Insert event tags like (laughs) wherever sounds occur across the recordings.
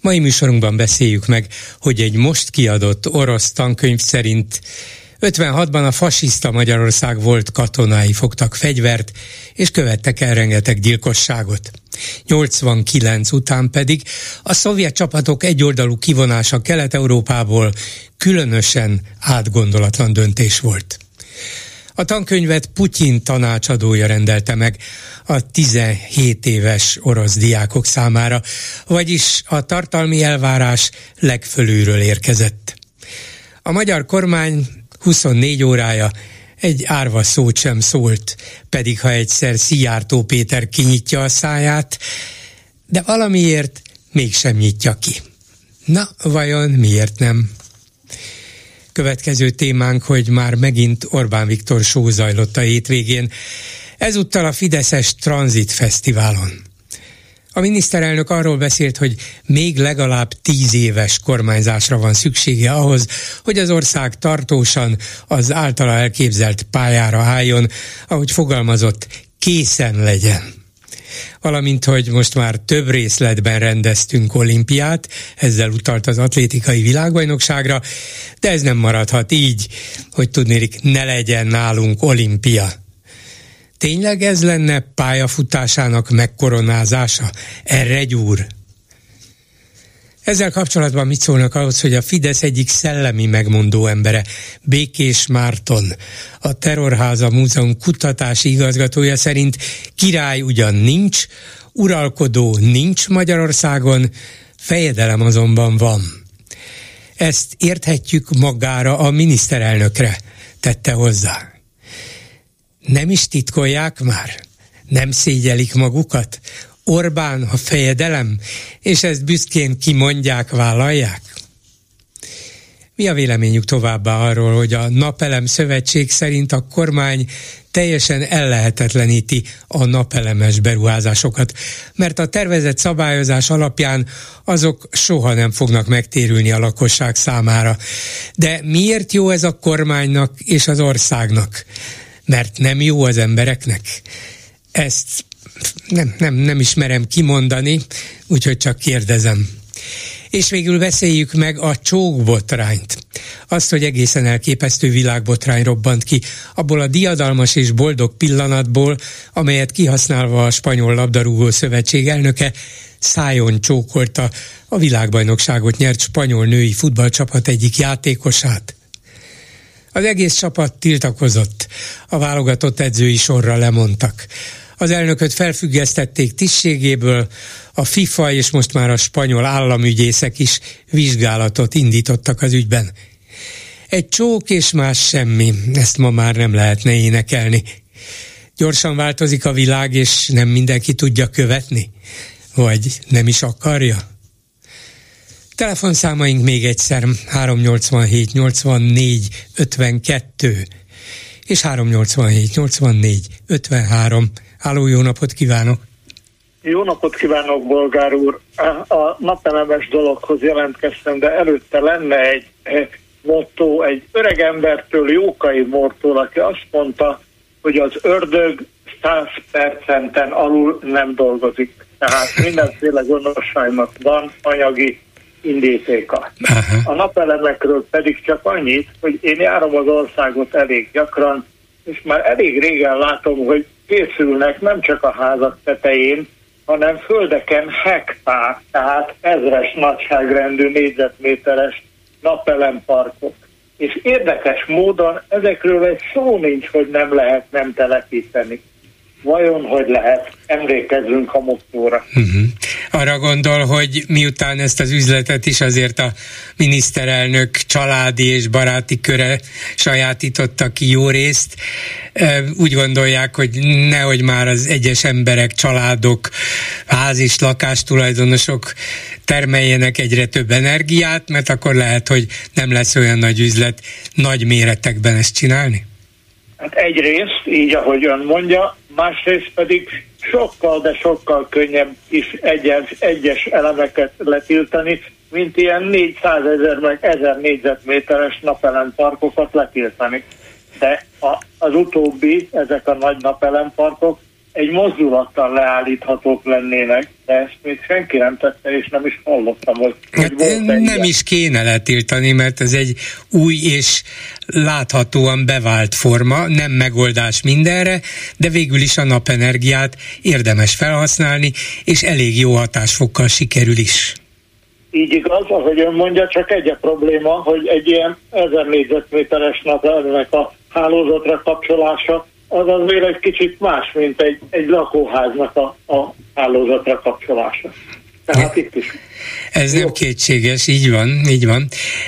Mai műsorunkban beszéljük meg, hogy egy most kiadott orosz tankönyv szerint 56-ban a fasiszta Magyarország volt katonái fogtak fegyvert, és követtek el rengeteg gyilkosságot. 89 után pedig a szovjet csapatok egyoldalú kivonása Kelet-Európából különösen átgondolatlan döntés volt. A tankönyvet Putyin tanácsadója rendelte meg a 17 éves orosz diákok számára, vagyis a tartalmi elvárás legfölülről érkezett. A magyar kormány 24 órája egy árva szót sem szólt, pedig ha egyszer Szijjártó Péter kinyitja a száját, de valamiért mégsem nyitja ki. Na, vajon miért nem? Következő témánk, hogy már megint Orbán Viktor só zajlott a hétvégén, ezúttal a Fideszes Transit Fesztiválon. A miniszterelnök arról beszélt, hogy még legalább tíz éves kormányzásra van szüksége ahhoz, hogy az ország tartósan az általa elképzelt pályára álljon, ahogy fogalmazott, készen legyen valamint hogy most már több részletben rendeztünk olimpiát, ezzel utalt az atlétikai világbajnokságra, de ez nem maradhat így, hogy tudnélik, ne legyen nálunk olimpia. Tényleg ez lenne pályafutásának megkoronázása? Erre gyúr. Ezzel kapcsolatban mit szólnak ahhoz, hogy a Fidesz egyik szellemi megmondó embere, Békés Márton, a Terrorháza Múzeum kutatási igazgatója szerint király ugyan nincs, uralkodó nincs Magyarországon, fejedelem azonban van. Ezt érthetjük magára a miniszterelnökre, tette hozzá. Nem is titkolják már? Nem szégyelik magukat? Orbán a fejedelem, és ezt büszkén kimondják, vállalják? Mi a véleményük továbbá arról, hogy a Napelem Szövetség szerint a kormány teljesen ellehetetleníti a napelemes beruházásokat, mert a tervezett szabályozás alapján azok soha nem fognak megtérülni a lakosság számára. De miért jó ez a kormánynak és az országnak? Mert nem jó az embereknek? Ezt nem, nem, nem ismerem kimondani, úgyhogy csak kérdezem. És végül beszéljük meg a csókbotrányt. Azt, hogy egészen elképesztő világbotrány robbant ki, abból a diadalmas és boldog pillanatból, amelyet kihasználva a Spanyol Labdarúgó Szövetség elnöke szájon csókolta a világbajnokságot nyert spanyol női futballcsapat egyik játékosát. Az egész csapat tiltakozott, a válogatott edzői sorra lemondtak. Az elnököt felfüggesztették tisztségéből, a FIFA és most már a spanyol államügyészek is vizsgálatot indítottak az ügyben. Egy csók és más semmi, ezt ma már nem lehetne énekelni. Gyorsan változik a világ, és nem mindenki tudja követni? Vagy nem is akarja? Telefonszámaink még egyszer 387 84 52 és 387 84 53 Háló, jó napot kívánok! Jó napot kívánok, bolgár úr! A napelemes dologhoz jelentkeztem, de előtte lenne egy motto, egy öreg embertől, Jókai Mortól, aki azt mondta, hogy az ördög 100 percenten alul nem dolgozik. Tehát mindenféle gonoszságnak van anyagi indítéka. A napelemekről pedig csak annyit, hogy én járom az országot elég gyakran, és már elég régen látom, hogy készülnek nem csak a házak tetején, hanem földeken hektár, tehát ezres nagyságrendű négyzetméteres napelemparkok. És érdekes módon ezekről egy szó nincs, hogy nem lehet nem telepíteni. Vajon hogy lehet? Emlékezzünk a mottóra. Uh-huh. arra gondol, hogy miután ezt az üzletet is azért a miniszterelnök családi és baráti köre sajátította ki jó részt, úgy gondolják, hogy nehogy már az egyes emberek, családok, ház és lakástulajdonosok termeljenek egyre több energiát, mert akkor lehet, hogy nem lesz olyan nagy üzlet nagy méretekben ezt csinálni? Hát egyrészt, így ahogy ön mondja, másrészt pedig sokkal, de sokkal könnyebb is egyes, egyes elemeket letiltani, mint ilyen 400 ezer meg 1000 négyzetméteres napelemparkokat letiltani. De a, az utóbbi, ezek a nagy napelemparkok egy mozdulattal leállíthatók lennének, de ezt még senki nem tette, és nem is hallottam, hogy, hát hogy Nem ilyen. is kéne letiltani, mert ez egy új és láthatóan bevált forma, nem megoldás mindenre, de végül is a napenergiát érdemes felhasználni, és elég jó hatásfokkal sikerül is. Így igaz, ahogy ön mondja, csak egy a probléma, hogy egy ilyen 1000 négyzetméteres napelnek a hálózatra kapcsolása az azért egy kicsit más, mint egy, egy lakóháznak a, a hálózatra kapcsolása. Tehát itt is. Ez Jó. nem kétséges, így van, így van.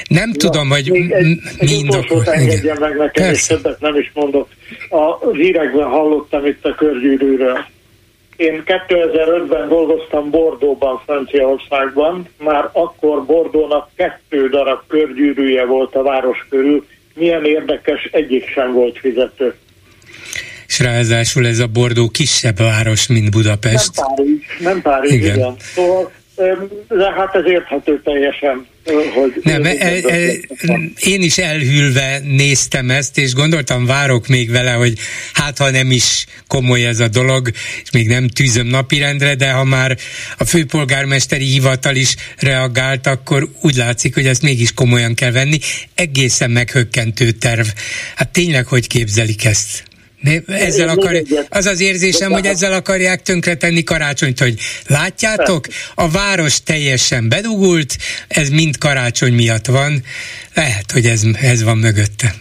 Nem ja, tudom, hogy egy, egy utolsót engedjen meg nekem, Persze. és többet nem is mondok. A hírekben hallottam itt a körgyűrűről. Én 2005-ben dolgoztam Bordóban, Franciaországban, már akkor Bordónak kettő darab körgyűrűje volt a város körül, milyen érdekes, egyik sem volt fizető és ráadásul ez a Bordó kisebb város, mint Budapest. Nem Párizs, nem Párizs, igen. igen. Szóval, de hát ez érthető teljesen, hogy... Nem, e, e, én is elhűlve néztem ezt, és gondoltam, várok még vele, hogy hát ha nem is komoly ez a dolog, és még nem tűzöm napirendre, de ha már a főpolgármesteri hivatal is reagált, akkor úgy látszik, hogy ezt mégis komolyan kell venni. Egészen meghökkentő terv. Hát tényleg, hogy képzelik ezt? Ezzel akar, az az érzésem, hogy ezzel akarják tönkretenni karácsonyt, hogy látjátok, a város teljesen bedugult, ez mind karácsony miatt van, lehet, hogy ez, ez van mögötte.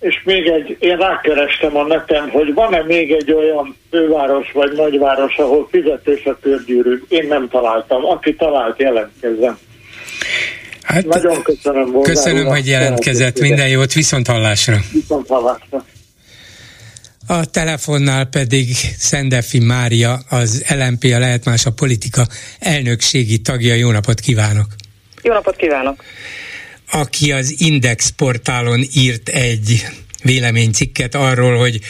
És még egy, én rákerestem a neten, hogy van-e még egy olyan főváros vagy nagyváros, ahol fizetős a körgyűrű. Én nem találtam. Aki talált, jelentkezzen. Hát, Nagyon köszönöm. Köszönöm, hogy jelentkezett. Minden jót, viszont hallásra. Viszont hallásra. A telefonnál pedig Szendefi Mária, az LMP, a Lehet Más a Politika elnökségi tagja. Jó napot kívánok! Jó napot kívánok! Aki az Index portálon írt egy véleménycikket arról, hogy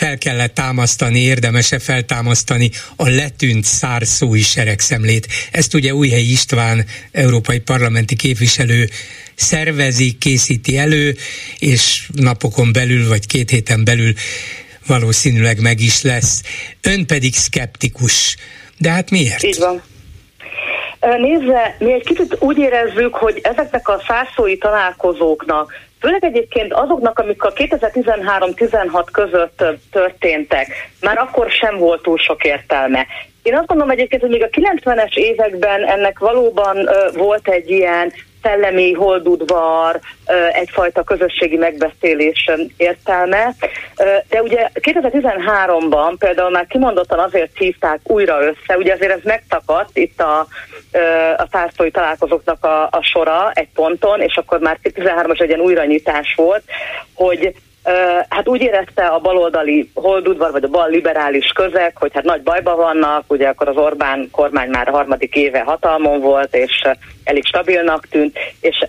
fel kellett támasztani, érdemese feltámasztani a letűnt szárszói seregszemlét. Ezt ugye Újhelyi István, európai parlamenti képviselő szervezi, készíti elő, és napokon belül, vagy két héten belül valószínűleg meg is lesz. Ön pedig szkeptikus. De hát miért? Így van. Nézze, mi egy kicsit úgy érezzük, hogy ezeknek a százszói találkozóknak, főleg egyébként azoknak, amik a 2013-16 között történtek, már akkor sem volt túl sok értelme. Én azt gondolom egyébként, hogy még a 90-es években ennek valóban volt egy ilyen szellemi holdudvar, egyfajta közösségi megbeszélés értelme. De ugye 2013-ban például már kimondottan azért hívták újra össze, ugye azért ez megtakadt itt a, a százszói találkozóknak a, a sora egy ponton, és akkor már 2013-as egy ilyen újranyitás volt, hogy Hát úgy érezte a baloldali holdudvar, vagy a bal liberális közeg, hogy hát nagy bajban vannak, ugye akkor az Orbán kormány már harmadik éve hatalmon volt, és elég stabilnak tűnt, és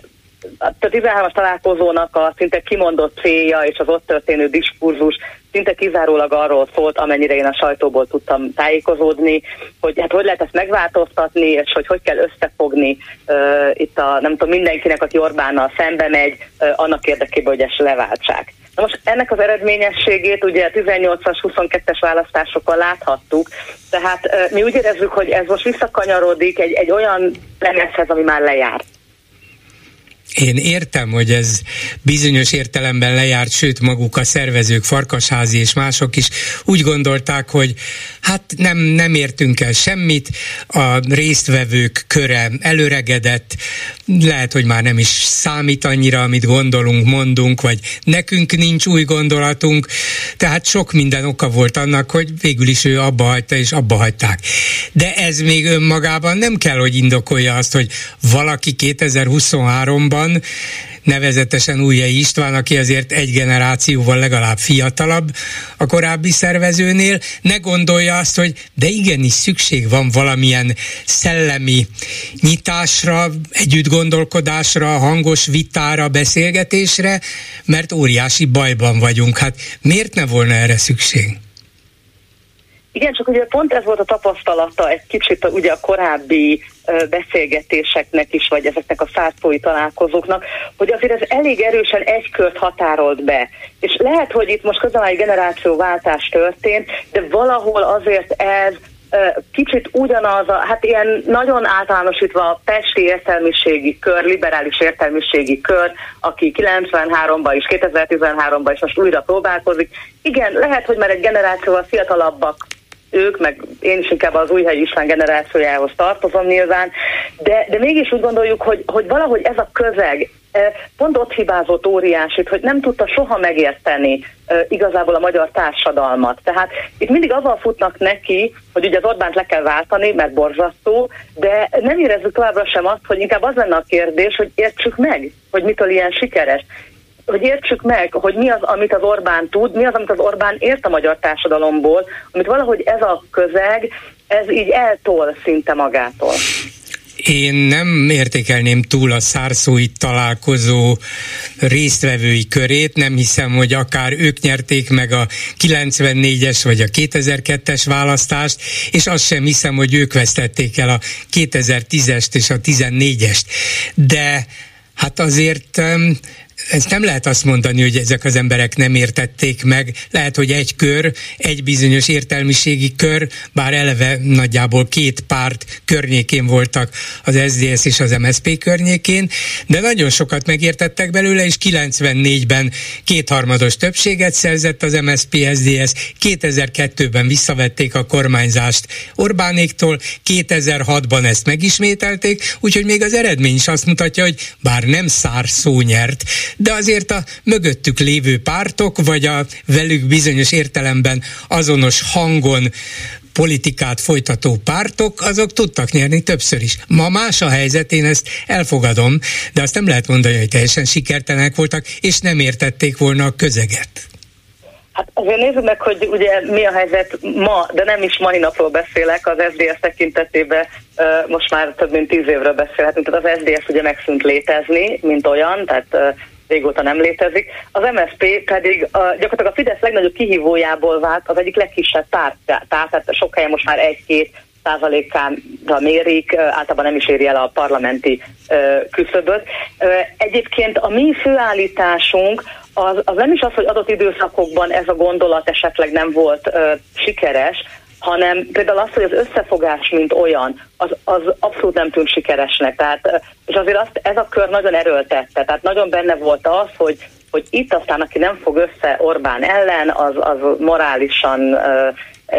a 13-as találkozónak a szinte kimondott célja és az ott történő diskurzus szinte kizárólag arról szólt, amennyire én a sajtóból tudtam tájékozódni, hogy hát hogy lehet ezt megváltoztatni, és hogy hogy kell összefogni uh, itt a, nem tudom, mindenkinek, aki Orbánnal szembe megy, uh, annak érdekében, hogy ezt leváltsák. Na most ennek az eredményességét ugye a 18-as, 22-es választásokon láthattuk, tehát uh, mi úgy érezzük, hogy ez most visszakanyarodik egy, egy olyan lemezhez, ami már lejárt. Én értem, hogy ez bizonyos értelemben lejárt, sőt maguk a szervezők, Farkasházi és mások is úgy gondolták, hogy hát nem, nem értünk el semmit, a résztvevők köre előregedett, lehet, hogy már nem is számít annyira, amit gondolunk, mondunk, vagy nekünk nincs új gondolatunk, tehát sok minden oka volt annak, hogy végül is ő abba hagyta, és abba hagyták. De ez még önmagában nem kell, hogy indokolja azt, hogy valaki 2023-ban nevezetesen Újjai István, aki azért egy generációval legalább fiatalabb a korábbi szervezőnél, ne gondolja azt, hogy de igenis szükség van valamilyen szellemi nyitásra, együtt gondolkodásra, hangos vitára, beszélgetésre, mert óriási bajban vagyunk. Hát miért ne volna erre szükség? Igen, csak ugye pont ez volt a tapasztalata egy kicsit ugye a korábbi beszélgetéseknek is, vagy ezeknek a százszói találkozóknak, hogy azért ez elég erősen egy kört határolt be. És lehet, hogy itt most közben egy generációváltás történt, de valahol azért ez kicsit ugyanaz, a, hát ilyen nagyon általánosítva a pesti értelmiségi kör, liberális értelmiségi kör, aki 93-ban és 2013-ban is most újra próbálkozik. Igen, lehet, hogy már egy generációval fiatalabbak ők, meg én is inkább az újhelyi István generációjához tartozom nyilván, de, de mégis úgy gondoljuk, hogy, hogy valahogy ez a közeg e, pont ott hibázott óriásit, hogy nem tudta soha megérteni e, igazából a magyar társadalmat. Tehát itt mindig azzal futnak neki, hogy ugye az Orbánt le kell váltani, mert borzasztó, de nem érezzük továbbra sem azt, hogy inkább az lenne a kérdés, hogy értsük meg, hogy mitől ilyen sikeres hogy értsük meg, hogy mi az, amit az Orbán tud, mi az, amit az Orbán ért a magyar társadalomból, amit valahogy ez a közeg, ez így eltol szinte magától. Én nem értékelném túl a szárszói találkozó résztvevői körét, nem hiszem, hogy akár ők nyerték meg a 94-es vagy a 2002-es választást, és azt sem hiszem, hogy ők vesztették el a 2010-est és a 14-est. De hát azért ezt nem lehet azt mondani, hogy ezek az emberek nem értették meg. Lehet, hogy egy kör, egy bizonyos értelmiségi kör, bár eleve nagyjából két párt környékén voltak az SDS és az MSP környékén, de nagyon sokat megértettek belőle, és 94-ben kétharmados többséget szerzett az MSP SDS, 2002-ben visszavették a kormányzást Orbánéktól, 2006-ban ezt megismételték, úgyhogy még az eredmény is azt mutatja, hogy bár nem szár szó nyert, de azért a mögöttük lévő pártok, vagy a velük bizonyos értelemben azonos hangon politikát folytató pártok, azok tudtak nyerni többször is. Ma más a helyzet, én ezt elfogadom, de azt nem lehet mondani, hogy teljesen sikertelenek voltak, és nem értették volna a közeget. Hát azért nézzük meg, hogy ugye mi a helyzet ma, de nem is mai napról beszélek, az SZDSZ tekintetében most már több mint tíz évről beszélhetünk, tehát az SZDSZ ugye megszűnt létezni, mint olyan, tehát régóta nem létezik. Az MSP pedig a, gyakorlatilag a Fidesz legnagyobb kihívójából vált az egyik legkisebb párt, tehát sok helyen most már egy-két százalékánra mérik, általában nem is éri el a parlamenti küszöböt. Egyébként a mi főállításunk az, az nem is az, hogy adott időszakokban ez a gondolat esetleg nem volt sikeres, hanem például az, hogy az összefogás, mint olyan, az, az abszolút nem tűnt sikeresnek. Tehát, és azért azt, ez a kör nagyon erőltette, tehát nagyon benne volt az, hogy hogy itt aztán, aki nem fog össze Orbán ellen, az, az morálisan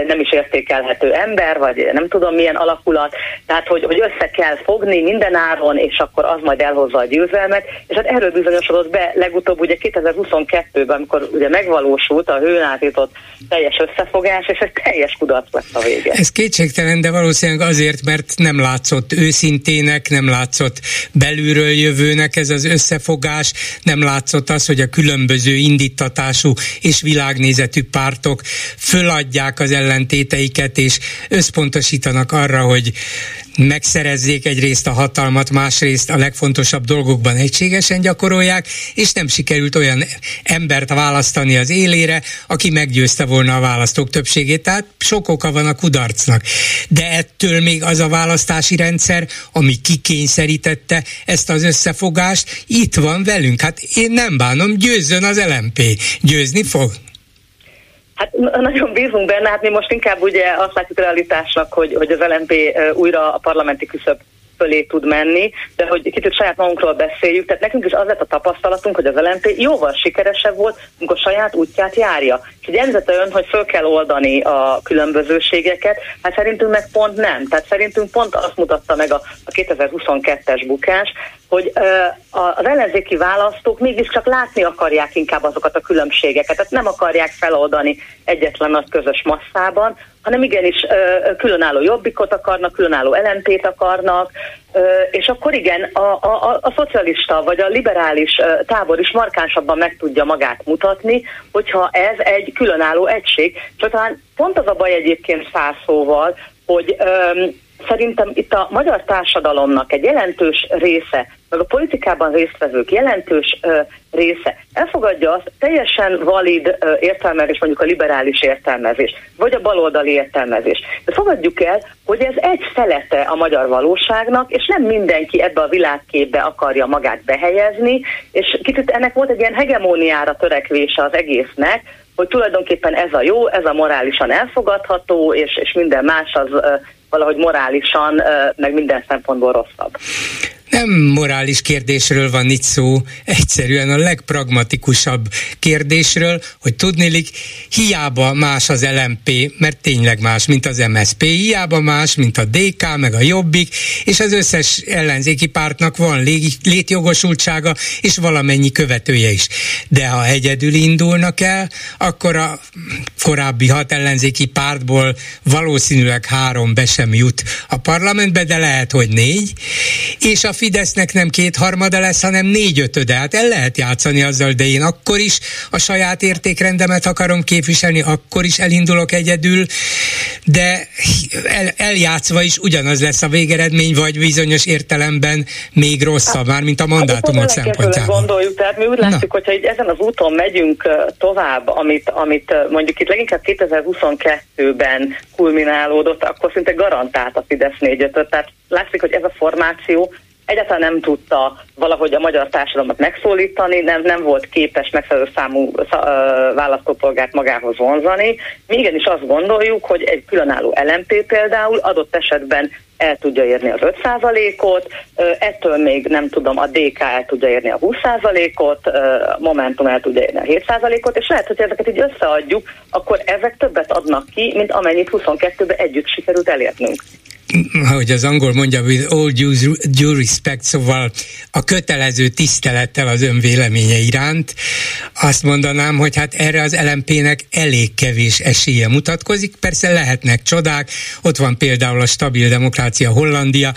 nem is értékelhető ember, vagy nem tudom milyen alakulat, tehát hogy, hogy össze kell fogni minden áron, és akkor az majd elhozza a győzelmet, és hát erről bizonyosodott be legutóbb ugye 2022-ben, amikor ugye megvalósult a hőn átított teljes összefogás, és ez teljes kudarc lett a vége. Ez kétségtelen, de valószínűleg azért, mert nem látszott őszintének, nem látszott belülről jövőnek ez az összefogás, nem látszott az, hogy a különböző indítatású és világnézetű pártok föladják az ellentéteiket, és összpontosítanak arra, hogy megszerezzék egyrészt a hatalmat, másrészt a legfontosabb dolgokban egységesen gyakorolják, és nem sikerült olyan embert választani az élére, aki meggyőzte volna a választók többségét. Tehát sok oka van a kudarcnak. De ettől még az a választási rendszer, ami kikényszerítette ezt az összefogást, itt van velünk. Hát én nem bánom, győzzön az LMP. Győzni fog. Hát nagyon bízunk benne, hát mi most inkább ugye azt látjuk realitásnak, hogy, hogy az LNP újra a parlamenti küszöb fölé tud menni, de hogy kicsit saját magunkról beszéljük, tehát nekünk is az lett a tapasztalatunk, hogy az LNP jóval sikeresebb volt, amikor saját útját járja. És egy ön, hogy föl kell oldani a különbözőségeket, hát szerintünk meg pont nem. Tehát szerintünk pont azt mutatta meg a 2022-es bukás, hogy az ellenzéki választók mégiscsak látni akarják inkább azokat a különbségeket, tehát nem akarják feloldani egyetlen nagy közös masszában, hanem igenis különálló jobbikot akarnak, különálló LNP-t akarnak, és akkor igen, a, a, a szocialista vagy a liberális tábor is markánsabban meg tudja magát mutatni, hogyha ez egy különálló egység. Csak talán pont az a baj egyébként száz szóval, hogy szerintem itt a magyar társadalomnak egy jelentős része, meg a politikában résztvevők jelentős ö, része elfogadja azt teljesen valid ö, értelmezés, mondjuk a liberális értelmezés, vagy a baloldali értelmezés. De fogadjuk el, hogy ez egy felete a magyar valóságnak, és nem mindenki ebbe a világképbe akarja magát behelyezni, és kicsit ennek volt egy ilyen hegemóniára törekvése az egésznek, hogy tulajdonképpen ez a jó, ez a morálisan elfogadható, és, és minden más az valahogy morálisan, meg minden szempontból rosszabb. Nem morális kérdésről van itt szó, egyszerűen a legpragmatikusabb kérdésről, hogy tudnélik, hiába más az LMP, mert tényleg más, mint az MSP, hiába más, mint a DK, meg a Jobbik, és az összes ellenzéki pártnak van létjogosultsága, és valamennyi követője is. De ha egyedül indulnak el, akkor a korábbi hat ellenzéki pártból valószínűleg három be sem jut a parlamentbe, de lehet, hogy négy, és a Fidesznek nem kétharmada lesz, hanem négyötöde. Hát el lehet játszani azzal, de én akkor is a saját értékrendemet akarom képviselni, akkor is elindulok egyedül, de el, eljátszva is ugyanaz lesz a végeredmény, vagy bizonyos értelemben még rosszabb, már mint a mandátumok hát, szempontjából. gondoljuk, tehát mi úgy látjuk, hogyha így ezen az úton megyünk tovább, amit, amit mondjuk itt leginkább 2022-ben kulminálódott, akkor szinte garantált a Fidesz 4 Tehát látszik, hogy ez a formáció egyáltalán nem tudta valahogy a magyar társadalmat megszólítani, nem, nem volt képes megfelelő számú választópolgárt magához vonzani. Mi igenis azt gondoljuk, hogy egy különálló LMP például adott esetben el tudja érni az 5%-ot, ettől még nem tudom, a DK el tudja érni a 20%-ot, a Momentum el tudja érni a 7%-ot, és lehet, hogy ezeket így összeadjuk, akkor ezek többet adnak ki, mint amennyit 22-ben együtt sikerült elérnünk ahogy az angol mondja, with all due, respect, szóval a kötelező tisztelettel az ön véleménye iránt, azt mondanám, hogy hát erre az LMP-nek elég kevés esélye mutatkozik. Persze lehetnek csodák, ott van például a stabil demokrácia Hollandia,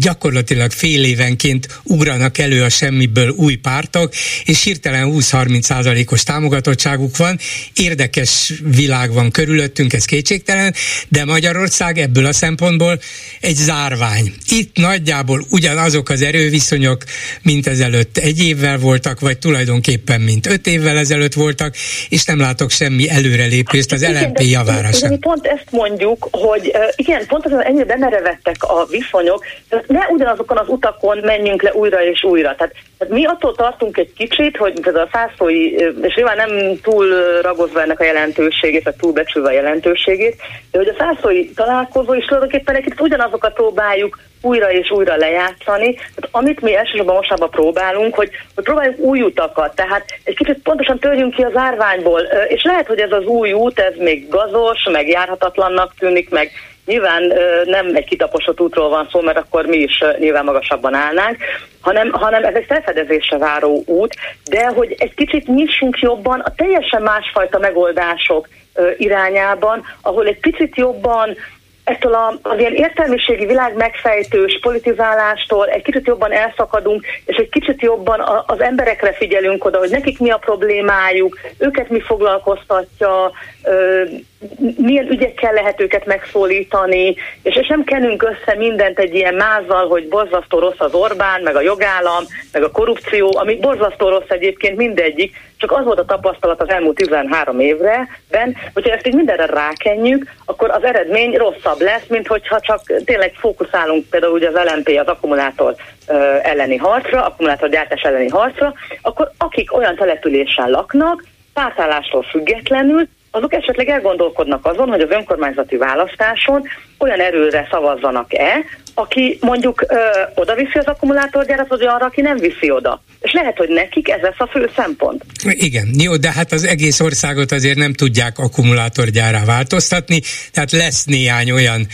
gyakorlatilag fél évenként ugranak elő a semmiből új pártok, és hirtelen 20-30 százalékos támogatottságuk van. Érdekes világ van körülöttünk, ez kétségtelen, de Magyarország ebből a szempontból egy zárvány. Itt nagyjából ugyanazok az erőviszonyok, mint ezelőtt egy évvel voltak, vagy tulajdonképpen mint öt évvel ezelőtt voltak, és nem látok semmi előrelépést az LNP javára sem. Pont ezt mondjuk, hogy igen, pont az ennyire bemerevettek a viszonyok, ne ugyanazokon az utakon menjünk le újra és újra. Tehát, tehát mi attól tartunk egy kicsit, hogy ez a szászói, és nyilván nem túl ragozva ennek a jelentőségét, vagy túl becsülve a jelentőségét, de hogy a szászói találkozó is tulajdonképpen egy kicsit ugyanazokat próbáljuk újra és újra lejátszani. Tehát amit mi elsősorban mostában próbálunk, hogy, hogy próbáljuk új utakat, tehát egy kicsit pontosan törjünk ki az árványból, és lehet, hogy ez az új út, ez még gazos, meg járhatatlannak tűnik, meg Nyilván nem egy kitaposott útról van szó, mert akkor mi is nyilván magasabban állnánk, hanem, hanem ez egy felfedezésre váró út, de hogy egy kicsit nyissunk jobban a teljesen másfajta megoldások irányában, ahol egy picit jobban ettől a, az ilyen értelmiségi világ megfejtős politizálástól egy kicsit jobban elszakadunk, és egy kicsit jobban a, az emberekre figyelünk oda, hogy nekik mi a problémájuk, őket mi foglalkoztatja, ö, milyen ügyekkel lehet őket megszólítani, és, és nem kenünk össze mindent egy ilyen mázzal, hogy borzasztó rossz az Orbán, meg a jogállam, meg a korrupció, ami borzasztó rossz egyébként mindegyik, csak az volt a tapasztalat az elmúlt 13 évre, ben, hogyha ezt így mindenre rákenjük, akkor az eredmény rosszabb lesz, mint hogyha csak tényleg fókuszálunk például ugye az LMP az akkumulátor elleni harcra, akkumulátorgyártás elleni harcra, akkor akik olyan településen laknak, pártállástól függetlenül azok esetleg elgondolkodnak azon, hogy az önkormányzati választáson olyan erőre szavazzanak-e, aki mondjuk ö, oda viszi az akkumulátorgyárat, vagy arra, aki nem viszi oda. És lehet, hogy nekik ez lesz a fő szempont. Igen, jó, de hát az egész országot azért nem tudják akkumulátorgyárá változtatni, tehát lesz néhány olyan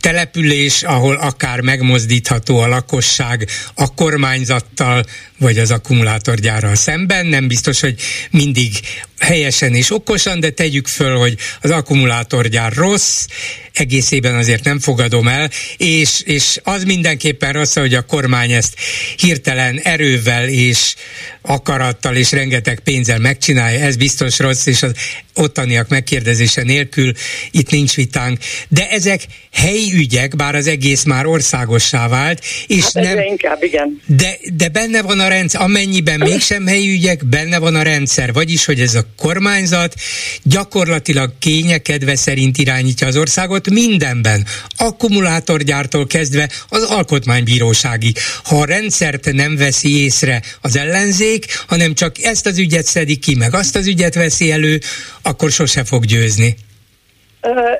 település, ahol akár megmozdítható a lakosság a kormányzattal, vagy az akkumulátorgyárral szemben. Nem biztos, hogy mindig helyesen és okosan, de tegyük föl, hogy az akkumulátorgyár rossz, egészében azért nem fogadom el, és, és az mindenképpen rossz, hogy a kormány ezt hirtelen erővel és akarattal és rengeteg pénzzel megcsinálja, ez biztos rossz, és az ottaniak megkérdezése nélkül itt nincs vitánk. De ezek helyi ügyek, bár az egész már országossá vált, és hát nem... inkább, igen. De, de benne van a rendszer, amennyiben mégsem helyi ügyek, benne van a rendszer, vagyis, hogy ez a kormányzat gyakorlatilag kényekedve szerint irányítja az országot mindenben, akkumulátorgyártól kezdve az alkotmánybíróságig. Ha a rendszert nem veszi észre az ellenzék, hanem csak ezt az ügyet szedik ki, meg azt az ügyet veszi elő, akkor sose fog győzni.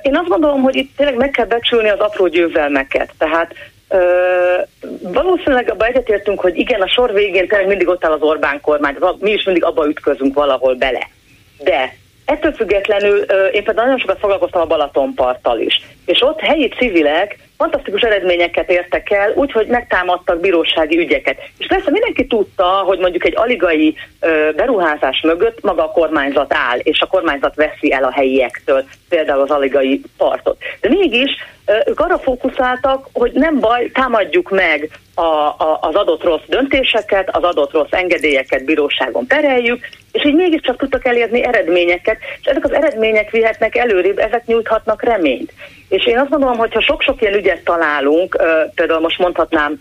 Én azt gondolom, hogy itt tényleg meg kell becsülni az apró győzelmeket. Tehát valószínűleg abban egyetértünk, hogy igen, a sor végén tényleg mindig ott áll az Orbán kormány, mi is mindig abba ütközünk valahol bele. De ettől függetlenül én például nagyon sokat foglalkoztam a Balatonparttal is. És ott helyi civilek fantasztikus eredményeket értek el, úgyhogy megtámadtak bírósági ügyeket. És persze mindenki tudta, hogy mondjuk egy aligai ö, beruházás mögött maga a kormányzat áll, és a kormányzat veszi el a helyiektől például az aligai partot. De mégis ö, ők arra fókuszáltak, hogy nem baj, támadjuk meg a, a, az adott rossz döntéseket, az adott rossz engedélyeket bíróságon pereljük, és így mégiscsak tudtak elérni eredményeket, és ezek az eredmények vihetnek előrébb, ezek nyújthatnak reményt. És én azt gondolom, hogy ha sok-sok ilyen ügyet találunk, például most mondhatnám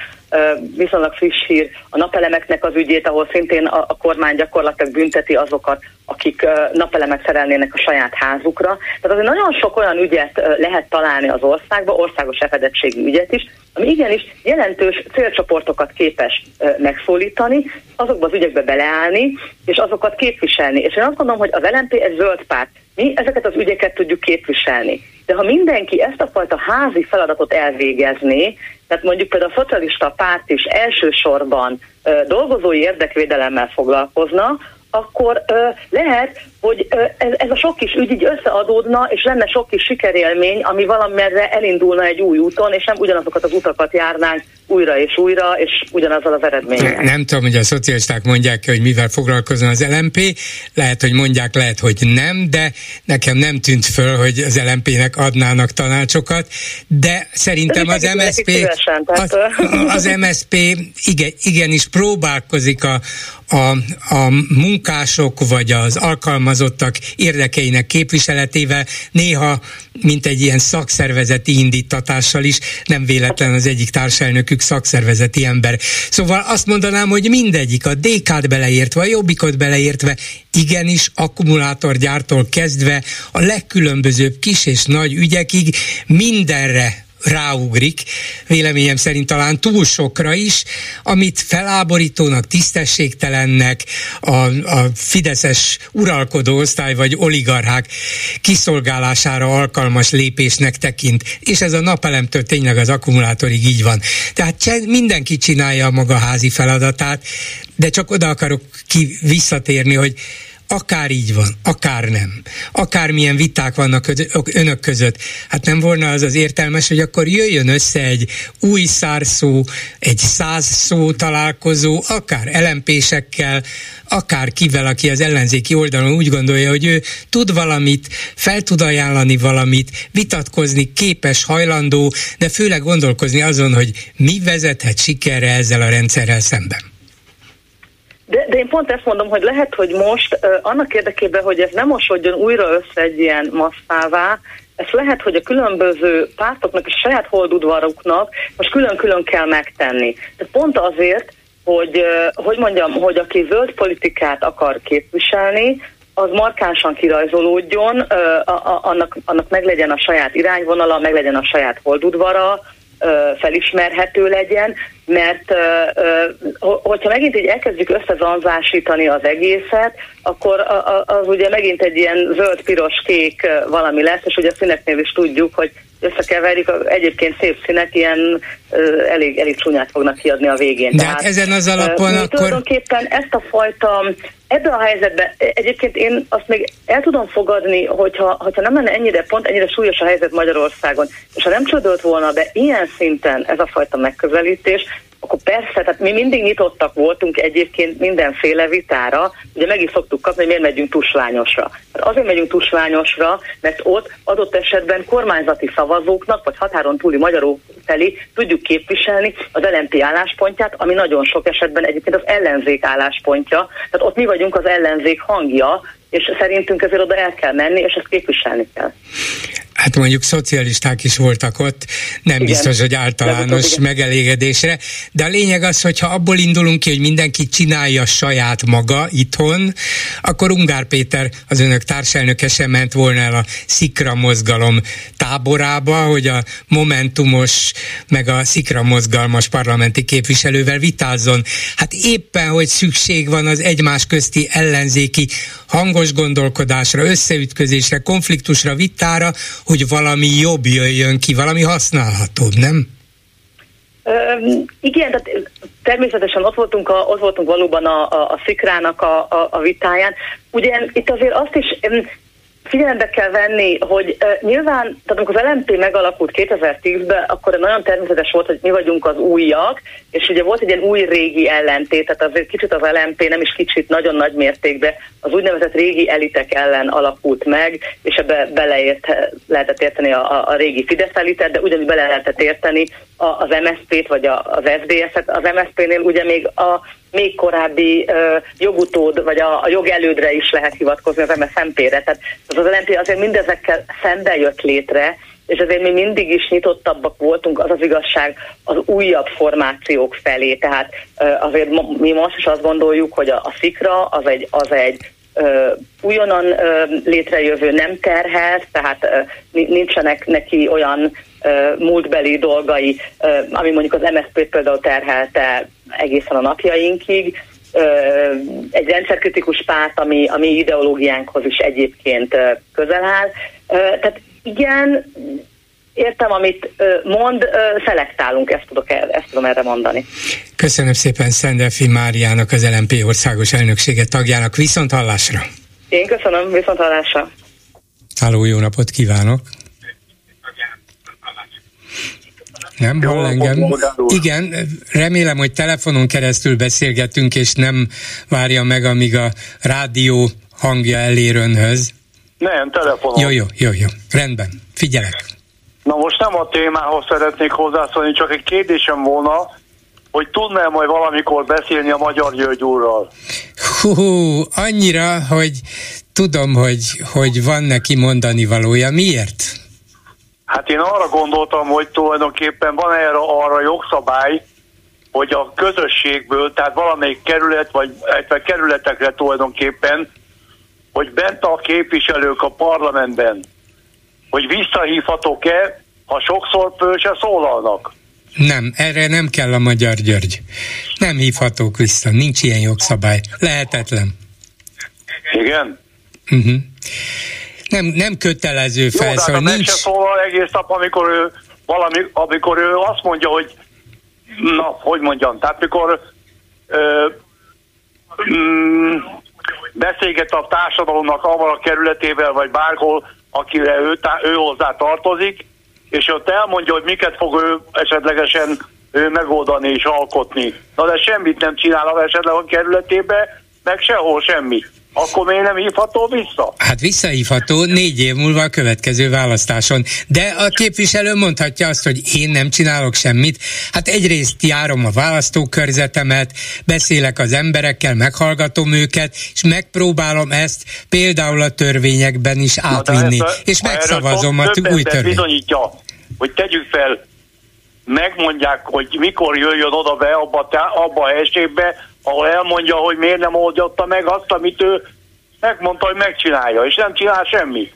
viszonylag friss hír a napelemeknek az ügyét, ahol szintén a, a kormány gyakorlatilag bünteti azokat, akik napelemet szerelnének a saját házukra. Tehát azért nagyon sok olyan ügyet lehet találni az országba, országos efedettségi ügyet is, ami igenis jelentős célcsoportokat képes megszólítani, azokba az ügyekbe beleállni, és azokat képviselni. És én azt gondolom, hogy az LNP egy zöld párt. Mi ezeket az ügyeket tudjuk képviselni. De ha mindenki ezt a fajta házi feladatot elvégezné, tehát mondjuk például a szocialista párt is elsősorban dolgozói érdekvédelemmel foglalkozna, akkor ö, lehet, hogy ez, ez a sok kis ügy így összeadódna, és lenne sok kis sikerélmény, ami valamerre elindulna egy új úton, és nem ugyanazokat az utakat járnánk újra és újra, és ugyanazzal az eredménnyel. Nem tudom, hogy a szocialisták mondják hogy mivel foglalkozna az LMP, lehet, hogy mondják, lehet, hogy nem, de nekem nem tűnt föl, hogy az LMP-nek adnának tanácsokat, de szerintem az MSP, az, az MSP igen, igenis próbálkozik a, a, a munkások vagy az alkalmazottak érdekeinek képviseletével, néha mint egy ilyen szakszervezeti indítatással is, nem véletlen az egyik társelnökük szakszervezeti ember. Szóval azt mondanám, hogy mindegyik, a DK-t beleértve, a Jobbikot beleértve, igenis akkumulátorgyártól kezdve a legkülönbözőbb kis és nagy ügyekig mindenre ráugrik, véleményem szerint talán túl sokra is, amit feláborítónak, tisztességtelennek a, a fideszes uralkodó osztály vagy oligarchák kiszolgálására alkalmas lépésnek tekint. És ez a napelemtől tényleg az akkumulátorig így van. Tehát mindenki csinálja a maga házi feladatát, de csak oda akarok ki visszatérni, hogy akár így van, akár nem, akármilyen viták vannak önök között, hát nem volna az az értelmes, hogy akkor jöjjön össze egy új szárszó, egy száz szó találkozó, akár elempésekkel, akár kivel, aki az ellenzéki oldalon úgy gondolja, hogy ő tud valamit, fel tud ajánlani valamit, vitatkozni, képes, hajlandó, de főleg gondolkozni azon, hogy mi vezethet sikerre ezzel a rendszerrel szemben. De, de én pont ezt mondom, hogy lehet, hogy most uh, annak érdekében, hogy ez nem mosodjon újra össze egy ilyen masszává, ez lehet, hogy a különböző pártoknak és saját holdudvaruknak most külön-külön kell megtenni. Tehát pont azért, hogy, uh, hogy mondjam, hogy aki zöld politikát akar képviselni, az markánsan kirajzolódjon, uh, a, a, annak, annak meglegyen a saját irányvonala, meglegyen a saját holdudvara, felismerhető legyen, mert hogyha megint így elkezdjük összezanzásítani az egészet, akkor az ugye megint egy ilyen zöld, piros, kék valami lesz, és ugye a színeknél is tudjuk, hogy összekeverik, egyébként szép színek ilyen elég, elég csúnyát fognak kiadni a végén. De hát ezen az alapon akkor... Tulajdonképpen ezt a fajta, ebben a helyzetben egyébként én azt még el tudom fogadni, hogyha, hogyha nem lenne ennyire pont, ennyire súlyos a helyzet Magyarországon, és ha nem csődölt volna be ilyen szinten ez a fajta megközelítés, akkor persze, tehát mi mindig nyitottak voltunk egyébként mindenféle vitára, ugye meg is szoktuk kapni, hogy miért megyünk tusványosra. Hát azért megyünk tusványosra, mert ott adott esetben kormányzati szavazóknak, vagy határon túli magyarok felé tudjuk képviselni az LNP álláspontját, ami nagyon sok esetben egyébként az ellenzék álláspontja. Tehát ott mi vagyunk az ellenzék hangja, és szerintünk ezért oda el kell menni, és ezt képviselni kell hát mondjuk szocialisták is voltak ott, nem igen. biztos, hogy általános igen. megelégedésre, de a lényeg az, hogy ha abból indulunk ki, hogy mindenki csinálja saját maga itthon, akkor Ungár Péter, az önök társelnöke sem ment volna el a Szikra mozgalom táborába, hogy a Momentumos meg a Szikra mozgalmas parlamenti képviselővel vitázzon. Hát éppen, hogy szükség van az egymás közti ellenzéki hangos gondolkodásra, összeütközésre, konfliktusra, vitára, hogy valami jobb jöjjön ki, valami használhatóbb, nem? Ö, igen, tehát természetesen ott voltunk, a, ott voltunk valóban a, a, a szikrának a, a, a vitáján. Ugye itt azért azt is Figyelembe kell venni, hogy uh, nyilván, tehát amikor az LMP megalakult 2010-ben, akkor nagyon természetes volt, hogy mi vagyunk az újak, és ugye volt egy ilyen új-régi ellentét, tehát azért kicsit az LMP nem is kicsit, nagyon nagy mértékben az úgynevezett régi elitek ellen alakult meg, és ebbe beleért, lehetett érteni a, a, a régi Fidesz elitet, de ugyanúgy bele lehetett érteni az MSZP-t, vagy a, az SZDSZ-et. Az MSZP-nél ugye még a még korábbi uh, jogutód, vagy a, a jogelődre is lehet hivatkozni az MSZMP-re. Tehát az LNP azért mindezekkel szembe jött létre, és azért mi mindig is nyitottabbak voltunk, az az igazság, az újabb formációk felé. Tehát azért mi most is azt gondoljuk, hogy a, a szikra az egy, az egy uh, újonnan uh, létrejövő nem terhez, tehát uh, nincsenek neki olyan múltbeli dolgai, ami mondjuk az MSZP például terhelte egészen a napjainkig. Egy rendszerkritikus párt, ami, ami ideológiánkhoz is egyébként közel áll. Tehát igen, értem, amit mond, szelektálunk, ezt, tudok, ezt tudom erre mondani. Köszönöm szépen Szendelfi Máriának, az LMP országos elnöksége tagjának. Viszont hallásra! Én köszönöm, viszont hallásra! Háló, jó napot kívánok! Nem hall engem? Igen, remélem, hogy telefonon keresztül beszélgetünk, és nem várja meg, amíg a rádió hangja elér önhöz. Nem, telefonon. Jó, jó, jó, jó. Rendben. Figyelek. Na most nem a témához szeretnék hozzászólni, csak egy kérdésem volna, hogy tudná majd valamikor beszélni a Magyar György úrral? Hú, annyira, hogy tudom, hogy, hogy van neki mondani valója. Miért? Hát én arra gondoltam, hogy tulajdonképpen van erre arra jogszabály, hogy a közösségből, tehát valamelyik kerület, vagy egy kerületekre tulajdonképpen, hogy bent a képviselők a parlamentben, hogy visszahívhatók-e, ha sokszor föl se szólalnak. Nem, erre nem kell a Magyar György. Nem hívhatók vissza, nincs ilyen jogszabály. Lehetetlen. Igen? Uh-huh nem, nem kötelező felszól. Jó, nincs... se szólal egész nap, amikor ő, valami, amikor ő azt mondja, hogy na, hogy mondjam, tehát mikor ö, mm, beszélget a társadalomnak avval a kerületével, vagy bárhol, akire ő, ő hozzá tartozik, és ott elmondja, hogy miket fog ő esetlegesen ő megoldani és alkotni. Na de semmit nem csinál esetleg a kerületébe, meg sehol semmi akkor miért nem hívható vissza? Hát visszahívható négy év múlva a következő választáson. De a képviselő mondhatja azt, hogy én nem csinálok semmit. Hát egyrészt járom a választókörzetemet, beszélek az emberekkel, meghallgatom őket, és megpróbálom ezt például a törvényekben is átvinni. Na, ezt, és megszavazom a új törvényt. bizonyítja, hogy tegyük fel, megmondják, hogy mikor jöjjön oda be abba, abba a helységbe, ahol elmondja, hogy miért nem oldotta meg azt, amit ő megmondta, hogy megcsinálja, és nem csinál semmit.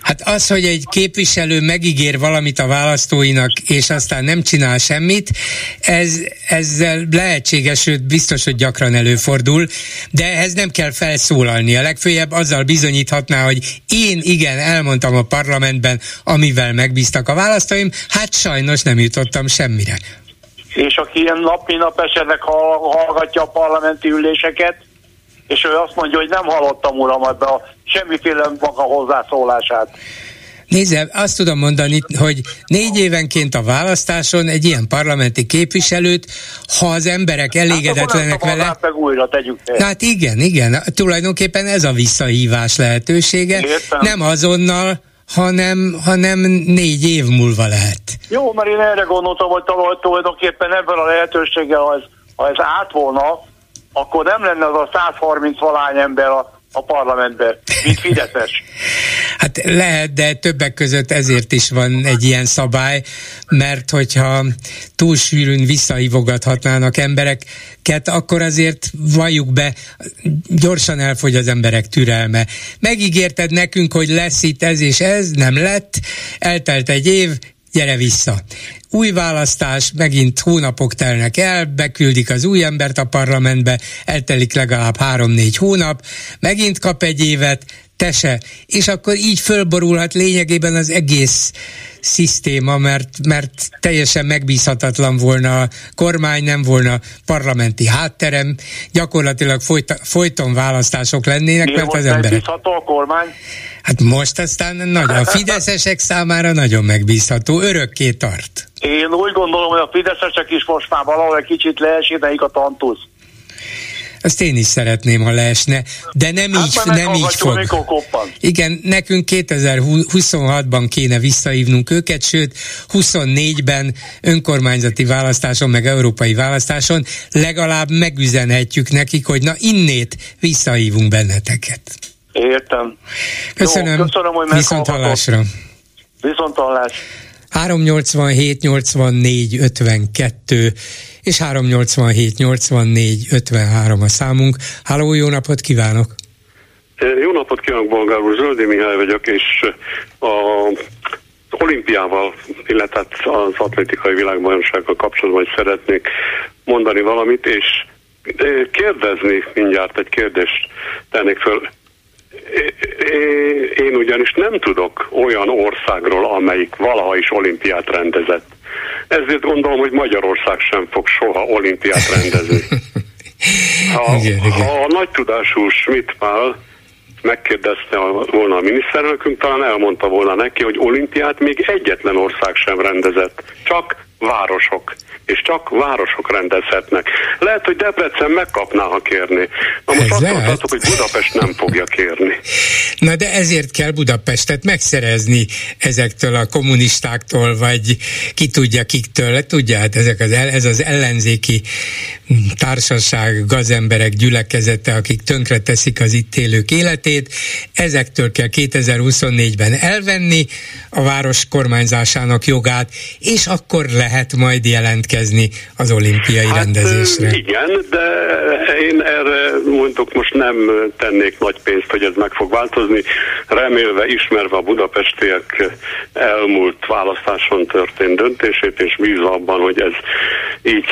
Hát az, hogy egy képviselő megígér valamit a választóinak, és aztán nem csinál semmit, ez, ezzel lehetséges, sőt biztos, hogy gyakran előfordul, de ehhez nem kell felszólalni. A legfőjebb azzal bizonyíthatná, hogy én igen, elmondtam a parlamentben, amivel megbíztak a választóim, hát sajnos nem jutottam semmire. És aki ilyen napi nap esetleg hallgatja a parlamenti üléseket, és ő azt mondja, hogy nem hallottam uram ebbe a semmiféle maga hozzászólását. Nézze, azt tudom mondani, hogy négy évenként a választáson egy ilyen parlamenti képviselőt, ha az emberek hát elégedetlenek hát vele... meg újra tegyük Hát igen, igen, tulajdonképpen ez a visszahívás lehetősége. Értem. Nem azonnal, hanem, hanem négy év múlva lehet. Jó, mert én erre gondoltam, hogy tulajdonképpen ebben a lehetőséggel, ha ez, ha ez át volna, akkor nem lenne az a 130 valány ember a, a parlamentben, mint Fideszes. (laughs) Hát lehet, de többek között ezért is van egy ilyen szabály, mert hogyha túl sűrűn visszahívogathatnának embereket, akkor azért valljuk be, gyorsan elfogy az emberek türelme. Megígérted nekünk, hogy lesz itt ez és ez, nem lett, eltelt egy év, gyere vissza. Új választás, megint hónapok telnek el, beküldik az új embert a parlamentbe, eltelik legalább három-négy hónap, megint kap egy évet, te se. És akkor így fölborulhat lényegében az egész szisztéma, mert, mert teljesen megbízhatatlan volna a kormány, nem volna parlamenti hátterem, gyakorlatilag folyta, folyton választások lennének, Mi mert az emberek... megbízható a kormány? Hát most aztán nagyon, a fideszesek számára nagyon megbízható, örökké tart. Én úgy gondolom, hogy a fideszesek is most már valahol egy kicsit leeséneik a tantusz. Azt én is szeretném, ha leesne, de nem hát így, nem így fog. Igen, nekünk 2026-ban kéne visszaívnunk őket, sőt 24-ben önkormányzati választáson, meg európai választáson legalább megüzenhetjük nekik, hogy na innét visszahívunk benneteket. Értem. Köszönöm. Jó, köszönöm, hogy Viszont hallásra. Viszont hallás. 387 84 52 és 387 84 53 a számunk. Háló, jó napot kívánok! Jó napot kívánok, Bolgár úr, Zöldi Mihály vagyok, és a olimpiával, illetve az atlétikai világbajnoksággal kapcsolatban is szeretnék mondani valamit, és kérdezni mindjárt egy kérdést tennék föl. Én ugyanis nem tudok olyan országról, amelyik valaha is olimpiát rendezett. Ezért gondolom, hogy Magyarország sem fog soha olimpiát rendezni. (laughs) Ha, igen, igen. ha a nagy tudású Schmidt Pál megkérdezte volna a miniszterelnökünk, talán elmondta volna neki, hogy olimpiát még egyetlen ország sem rendezett, csak városok és csak városok rendezhetnek. Lehet, hogy Debrecen megkapná, ha kérni. Na most Ez azt mondhatok, hogy Budapest nem fogja kérni. (laughs) Na de ezért kell Budapestet megszerezni ezektől a kommunistáktól, vagy ki tudja kiktől. Tudja, hát ezek az, ez az ellenzéki társaság, gazemberek gyülekezete, akik tönkre teszik az itt élők életét. Ezektől kell 2024-ben elvenni a város kormányzásának jogát, és akkor lehet majd jelentkezni az olimpiai hát, rendezésre. Igen, de én erre mondok most nem tennék nagy pénzt, hogy ez meg fog változni. Remélve, ismerve a budapestiek elmúlt választáson történt döntését, és bízva abban, hogy ez így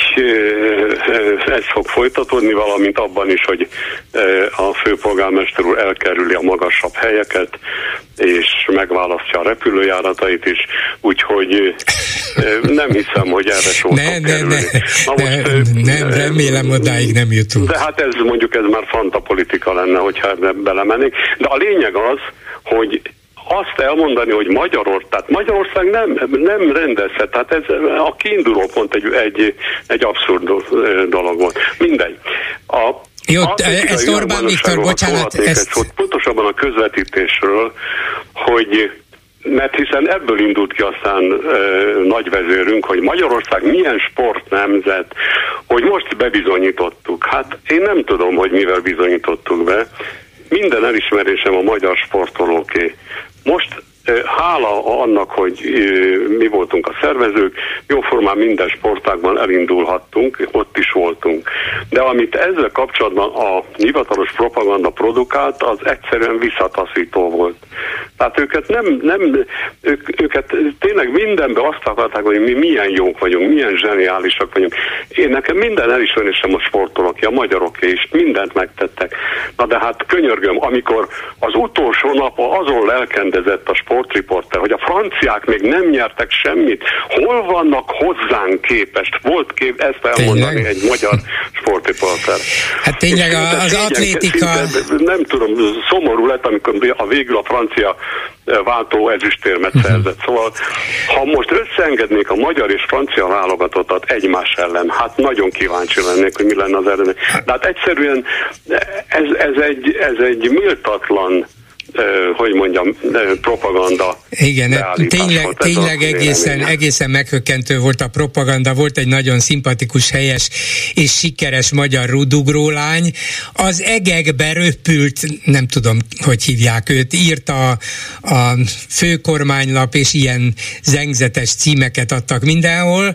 ez fog folytatódni, valamint abban is, hogy a főpolgármester úr elkerüli a magasabb helyeket, és megválasztja a repülőjáratait is, úgyhogy nem hiszem, hogy erre sor ne, ne, ne, Na most, ne, nem, remélem odáig nem jutunk. De hát ez mondjuk ez már fantapolitika lenne, hogyha ebbe belemennék. De a lényeg az, hogy azt elmondani, hogy Magyarország, tehát Magyarország nem, nem rendezhet, tehát ez a kiinduló pont egy, egy, egy abszurd dolog volt. Mindegy. A, jó, ezt Orbán Viktor, bocsánat. Ezt... Szót, pontosabban a közvetítésről, hogy mert hiszen ebből indult ki aztán e, nagyvezérünk, hogy Magyarország milyen sportnemzet, hogy most bebizonyítottuk. Hát én nem tudom, hogy mivel bizonyítottuk be. Minden elismerésem a magyar sportolóké. Most hála annak, hogy mi voltunk a szervezők, jóformán minden sportágban elindulhattunk, ott is voltunk. De amit ezzel kapcsolatban a hivatalos propaganda produkált, az egyszerűen visszataszító volt. Tehát őket nem, nem ők, őket tényleg mindenben azt akarták, hogy mi milyen jók vagyunk, milyen zseniálisak vagyunk. Én nekem minden elismerésem a sportolóké, a magyaroké is, mindent megtettek. Na de hát könyörgöm, amikor az utolsó nap azon lelkendezett a sportriporter, hogy a franciák még nem nyertek semmit, hol vannak hozzánk képest? Volt kép ezt elmondani tényleg? egy magyar sportriporter. Hát tényleg a, az atlétika... Nem tudom, szomorú lett, amikor a végül a francia váltó ezüstérmet uh-huh. szerzett. Szóval, ha most összeengednék a magyar és francia válogatottat egymás ellen, hát nagyon kíváncsi lennék, hogy mi lenne az eredmény. De hát egyszerűen ez, ez, egy, ez egy méltatlan hogy mondjam, propaganda. Igen, tényleg, tényleg egészen, egészen meghökkentő volt a propaganda. Volt egy nagyon szimpatikus, helyes és sikeres magyar rudugró lány. Az egekbe röpült, nem tudom, hogy hívják őt, írta a, a főkormánylap, és ilyen zengzetes címeket adtak mindenhol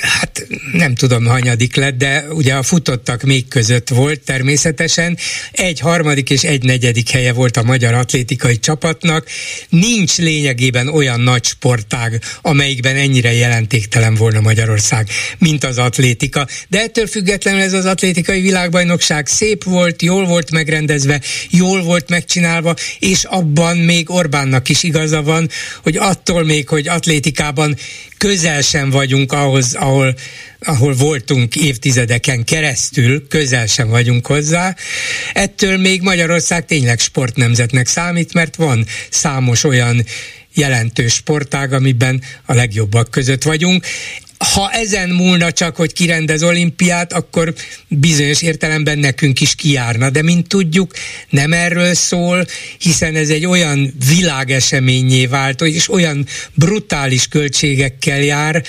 hát nem tudom hanyadik lett, de ugye a futottak még között volt természetesen. Egy harmadik és egy negyedik helye volt a magyar atlétikai csapatnak. Nincs lényegében olyan nagy sportág, amelyikben ennyire jelentéktelen volna Magyarország, mint az atlétika. De ettől függetlenül ez az atlétikai világbajnokság szép volt, jól volt megrendezve, jól volt megcsinálva, és abban még Orbánnak is igaza van, hogy attól még, hogy atlétikában közel sem vagyunk ahhoz, ahol, ahol voltunk évtizedeken keresztül, közel sem vagyunk hozzá. Ettől még Magyarország tényleg sportnemzetnek számít, mert van számos olyan jelentős sportág, amiben a legjobbak között vagyunk ha ezen múlna csak, hogy kirendez olimpiát, akkor bizonyos értelemben nekünk is kijárna. De mint tudjuk, nem erről szól, hiszen ez egy olyan világeseményé vált, és olyan brutális költségekkel jár,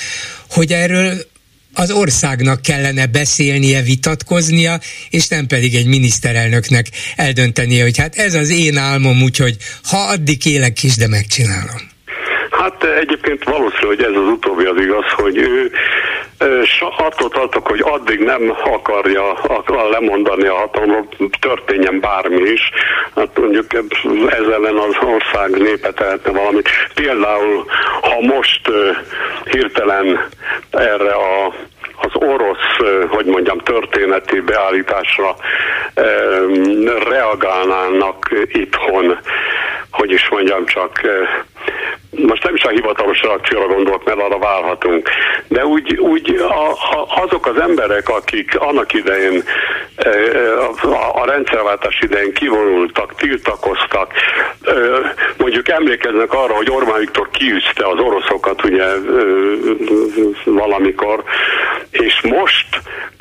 hogy erről az országnak kellene beszélnie, vitatkoznia, és nem pedig egy miniszterelnöknek eldöntenie, hogy hát ez az én álmom, úgyhogy ha addig élek is, de megcsinálom. Hát egyébként valószínű, hogy ez az utóbbi az igaz, hogy ő attól tartok, hogy addig nem akarja akar lemondani a hatalomról, történjen bármi is. Hát mondjuk ez ellen az ország népe tehetne valamit. Például, ha most hirtelen erre a az orosz, hogy mondjam, történeti beállításra reagálnának itthon, hogy is mondjam, csak most nem is a hivatalos reakcióra gondolok, mert arra várhatunk, de úgy, úgy a, a, azok az emberek, akik annak idején a, a rendszerváltás idején kivonultak, tiltakoztak, mondjuk emlékeznek arra, hogy Orbán Viktor kiűzte az oroszokat ugye valamikor, és most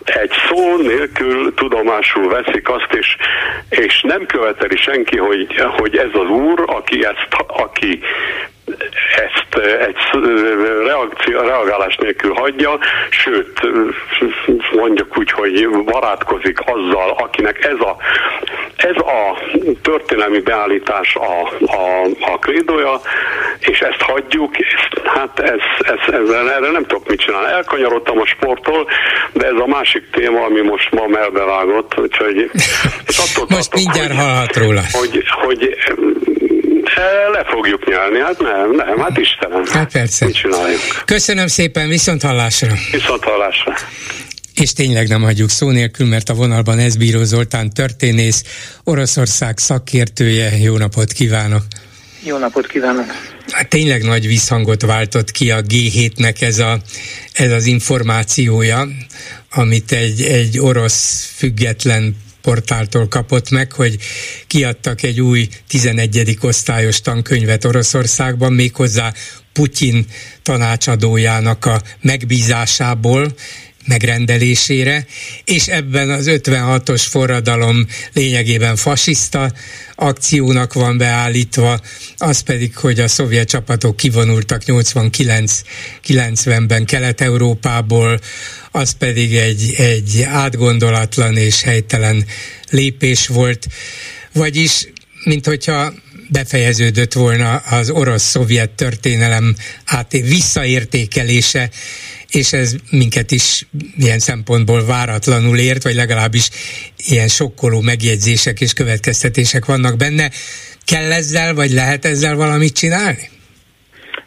egy szó nélkül tudomásul veszik azt, és, és nem követeli senki, hogy, hogy ez az úr, aki ezt, aki ezt egy reakció, reagálás nélkül hagyja, sőt, mondjuk úgy, hogy barátkozik azzal, akinek ez a, ez a történelmi beállítás a, a, a krédója, és ezt hagyjuk, és hát ez, ez, ezzel, erre nem tudok mit csinálni. Elkanyarodtam a sporttól, de ez a másik téma, ami most ma melbevágott, úgyhogy és attól most tartom, mindjárt hogy, hallhat róla. Hogy, hogy le fogjuk nyelni, hát nem, nem, hát Istenem. Hát persze. Mit csináljuk? Köszönöm szépen, viszont hallásra. Viszont hallásra. És tényleg nem hagyjuk szó nélkül, mert a vonalban ez Bíró Zoltán történész, Oroszország szakértője. Jó napot kívánok! Jó napot kívánok! Hát tényleg nagy visszhangot váltott ki a G7-nek ez, a, ez az információja, amit egy, egy orosz független portáltól kapott meg, hogy kiadtak egy új 11. osztályos tankönyvet Oroszországban, méghozzá Putyin tanácsadójának a megbízásából, megrendelésére, és ebben az 56-os forradalom lényegében fasiszta akciónak van beállítva, az pedig, hogy a szovjet csapatok kivonultak 89-90-ben Kelet-Európából, az pedig egy, egy átgondolatlan és helytelen lépés volt, vagyis mint hogyha befejeződött volna az orosz-szovjet történelem át visszaértékelése, és ez minket is ilyen szempontból váratlanul ért, vagy legalábbis ilyen sokkoló megjegyzések és következtetések vannak benne. Kell ezzel, vagy lehet ezzel valamit csinálni?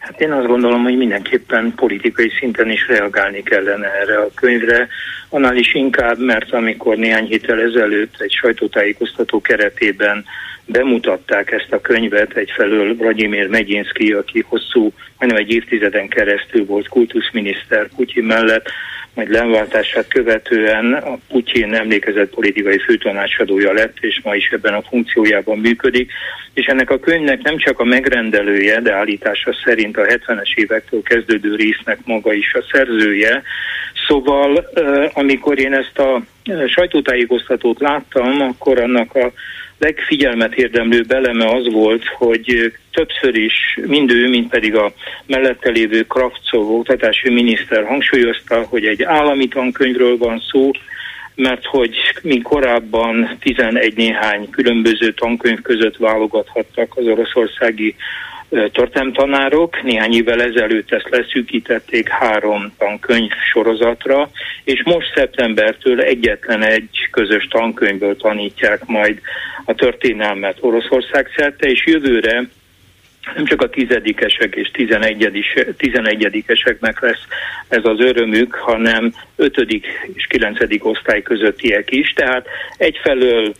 Hát én azt gondolom, hogy mindenképpen politikai szinten is reagálni kellene erre a könyvre, annál is inkább, mert amikor néhány héttel ezelőtt egy sajtótájékoztató keretében bemutatták ezt a könyvet, egyfelől Vladimir Megyinszki, aki hosszú, majdnem egy évtizeden keresztül volt kultuszminiszter Putyin mellett, majd lemváltását követően a Putyin emlékezett politikai főtanácsadója lett, és ma is ebben a funkciójában működik. És ennek a könyvnek nem csak a megrendelője, de állítása szerint a 70-es évektől kezdődő résznek maga is a szerzője. Szóval, amikor én ezt a sajtótájékoztatót láttam, akkor annak a legfigyelmet érdemlő beleme az volt, hogy többször is mind ő, mind pedig a mellette lévő Kravcov oktatási miniszter hangsúlyozta, hogy egy állami tankönyvről van szó, mert hogy mi korábban 11 néhány különböző tankönyv között válogathattak az oroszországi történelmtanárok. Néhány évvel ezelőtt ezt leszűkítették három tankönyv sorozatra, és most szeptembertől egyetlen egy közös tankönyvből tanítják majd a történelmet Oroszország szerte, és jövőre nem csak a tizedikesek és tizenegyedikeseknek lesz ez az örömük, hanem ötödik és kilencedik osztály közöttiek is. Tehát egyfelől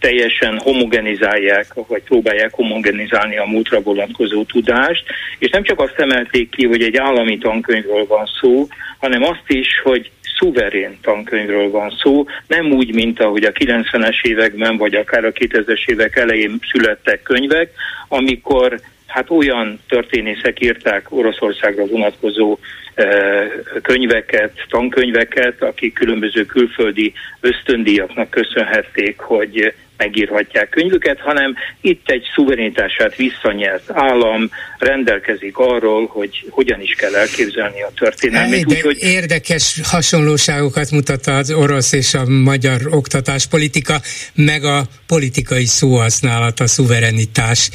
teljesen homogenizálják, vagy próbálják homogenizálni a múltra vonatkozó tudást, és nem csak azt emelték ki, hogy egy állami tankönyvről van szó, hanem azt is, hogy szuverén tankönyvről van szó, nem úgy, mint ahogy a 90-es években, vagy akár a 2000-es évek elején születtek könyvek, amikor hát olyan történészek írták Oroszországra vonatkozó könyveket, tankönyveket, akik különböző külföldi ösztöndíjaknak köszönhették, hogy megírhatják könyvüket, hanem itt egy szuverenitását visszanyert állam rendelkezik arról, hogy hogyan is kell elképzelni a történelmet. Úgyhogy... Érdekes hasonlóságokat mutat az orosz és a magyar oktatáspolitika, meg a politikai szóhasználat, a szuverenitás.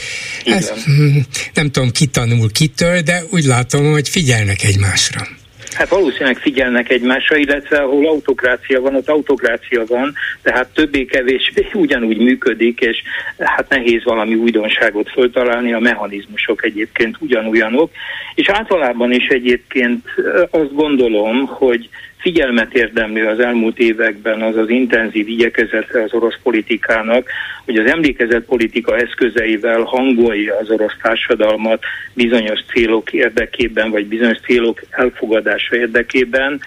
Ez, hm, nem tudom, ki tanul kitől, de úgy látom, hogy figyelnek egymásra. Hát valószínűleg figyelnek egymásra, illetve ahol autokrácia van, ott autokrácia van, tehát többé-kevésbé (laughs) ugyanúgy működik, és hát nehéz valami újdonságot föltalálni, a mechanizmusok egyébként ugyanolyanok, és általában is egyébként azt gondolom, hogy figyelmet érdemlő az elmúlt években az az intenzív igyekezete az orosz politikának, hogy az emlékezett politika eszközeivel hangolja az orosz társadalmat bizonyos célok érdekében, vagy bizonyos célok elfogadása érdekében.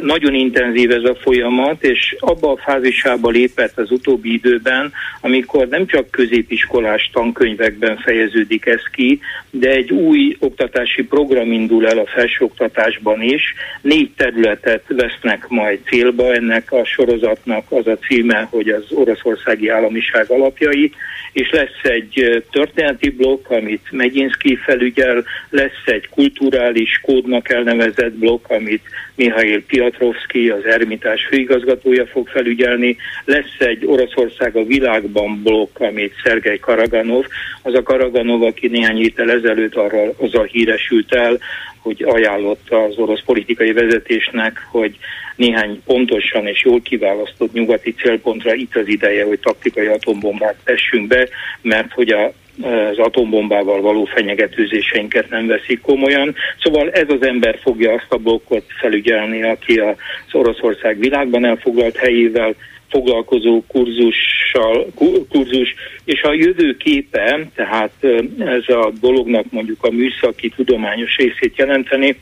Nagyon intenzív ez a folyamat, és abba a fázisába lépett az utóbbi időben, amikor nem csak középiskolás tankönyvekben fejeződik ez ki, de egy új oktatási program indul el a felsőoktatásban is. Négy területet vesznek majd célba, ennek a sorozatnak az a címe, hogy az oroszországi államiság alapjai, és lesz egy történeti blokk, amit Megyinszki felügyel, lesz egy kulturális kódnak elnevezett blokk, amit Mihail Piatrovski, az Ermitás főigazgatója fog felügyelni, lesz egy Oroszország a világban blokk, amit Szergej Karaganov, az a Karaganov, aki néhány héttel ezelőtt arra azzal híresült el, hogy ajánlotta az orosz politikai vezetésnek, hogy néhány pontosan és jól kiválasztott nyugati célpontra itt az ideje, hogy taktikai atombombát tessünk be, mert hogy a az atombombával való fenyegetőzéseinket nem veszik komolyan. Szóval ez az ember fogja azt a blokkot felügyelni, aki az Oroszország világban elfoglalt helyével foglalkozó kurzussal, kurzus, és a jövő képe, tehát ez a dolognak mondjuk a műszaki tudományos részét jelenteni,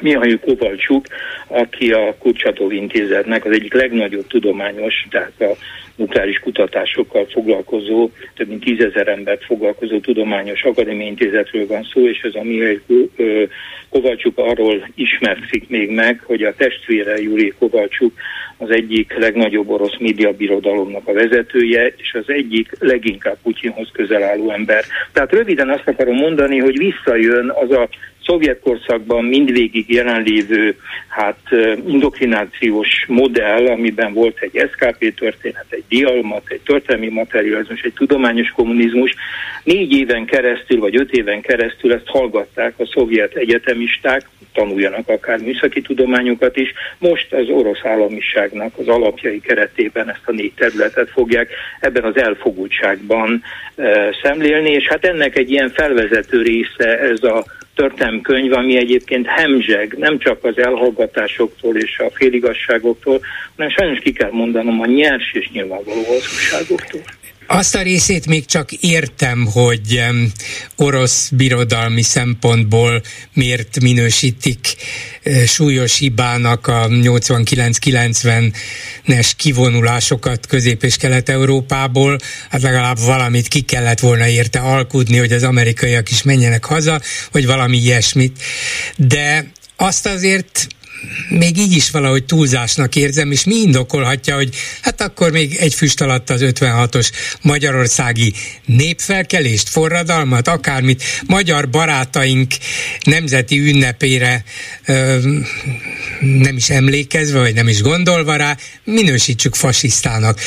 Mihail Kovalcsuk, aki a Kurcsatov intézetnek az egyik legnagyobb tudományos, tehát a nukleáris kutatásokkal foglalkozó, több mint tízezer embert foglalkozó tudományos akadémiai intézetről van szó, és ez a Mihail Kovalcsuk arról ismertszik még meg, hogy a testvére Júli Kovalcsuk az egyik legnagyobb orosz médiabirodalomnak a vezetője, és az egyik leginkább Putyinhoz közel álló ember. Tehát röviden azt akarom mondani, hogy visszajön az a szovjet korszakban mindvégig jelenlévő hát indoktrinációs modell, amiben volt egy SKP történet, egy dialmat, egy történelmi materializmus, egy tudományos kommunizmus. Négy éven keresztül, vagy öt éven keresztül ezt hallgatták a szovjet egyetemisták, tanuljanak akár műszaki tudományokat is. Most az orosz államiságnak az alapjai keretében ezt a négy területet fogják ebben az elfogultságban e, szemlélni, és hát ennek egy ilyen felvezető része ez a történelmkönyv, ami egyébként hemzseg, nem csak az elhallgatásoktól és a féligasságoktól, hanem sajnos ki kell mondanom a nyers és nyilvánvaló hazugságoktól. Azt a részét még csak értem, hogy orosz birodalmi szempontból miért minősítik uh, súlyos hibának a 89-90-es kivonulásokat Közép- és Kelet-Európából. Hát legalább valamit ki kellett volna érte alkudni, hogy az amerikaiak is menjenek haza, vagy valami ilyesmit. De azt azért még így is valahogy túlzásnak érzem, és mi indokolhatja, hogy hát akkor még egy füst alatt az 56-os magyarországi népfelkelést, forradalmat, akármit, magyar barátaink nemzeti ünnepére ö, nem is emlékezve, vagy nem is gondolva rá, minősítsük fasisztának.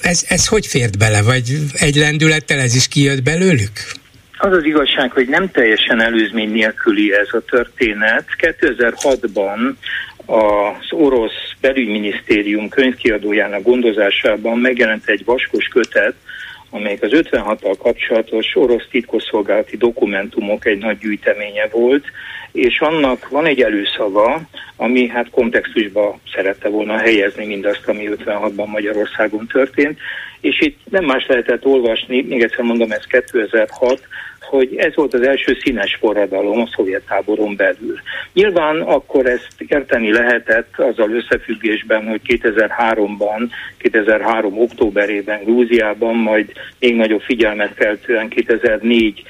Ez, ez hogy fért bele, vagy egy lendülettel ez is kijött belőlük? Az az igazság, hogy nem teljesen előzmény nélküli ez a történet. 2006-ban az orosz belügyminisztérium könyvkiadójának gondozásában megjelent egy vaskos kötet, amelyik az 56-tal kapcsolatos orosz titkosszolgálati dokumentumok egy nagy gyűjteménye volt, és annak van egy előszava, ami hát kontextusba szerette volna helyezni mindazt, ami 56-ban Magyarországon történt, és itt nem más lehetett olvasni, még egyszer mondom, ez 2006, hogy ez volt az első színes forradalom a szovjet táboron belül. Nyilván akkor ezt érteni lehetett azzal összefüggésben, hogy 2003-ban, 2003 októberében Grúziában, majd még nagyobb figyelmet feltően 2004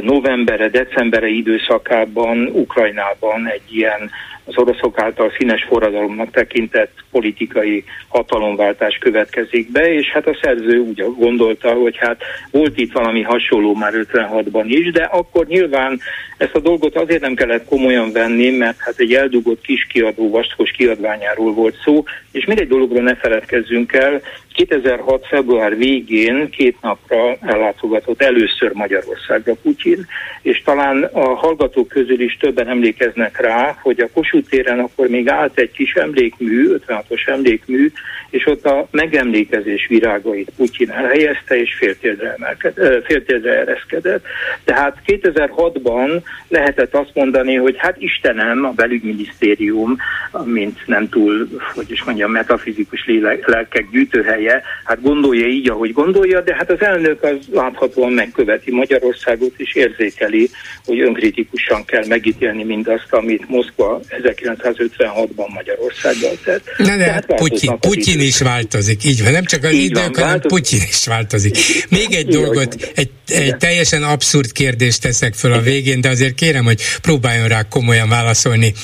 novembere, decembere időszakában Ukrajnában egy ilyen az oroszok által színes forradalomnak tekintett politikai hatalomváltás következik be, és hát a szerző úgy gondolta, hogy hát volt itt valami hasonló már 56-ban is, de akkor nyilván ezt a dolgot azért nem kellett komolyan venni, mert hát egy eldugott kiskiadó vastkos kiadványáról volt szó, és még egy dologról ne feledkezzünk el, 2006. február végén két napra ellátogatott először Magyarországra Putyin, és talán a hallgatók közül is többen emlékeznek rá, hogy a Kossuth téren akkor még állt egy kis emlékmű, 56-os emlékmű, és ott a megemlékezés virágait Putyin elhelyezte, és féltérdre, féltérdre ereszkedett. Tehát 2006-ban lehetett azt mondani, hogy hát Istenem, a belügyminisztérium, mint nem túl, hogy is mondjam, metafizikus lelkek gyűjtőhelye, hát gondolja így, ahogy gondolja, de hát az elnök az láthatóan megköveti Magyarországot, és érzékeli, hogy önkritikusan kell megítélni mindazt, amit Moszkva 1956-ban Magyarországgal tett. Na de hát Putyin, Putyin is változik, így van, nem csak az így idők, van, hanem Putyin is változik. Még egy dolgot, egy, egy teljesen abszurd kérdést teszek föl a végén, de azért kérem, hogy próbáljon rá komolyan válaszolni.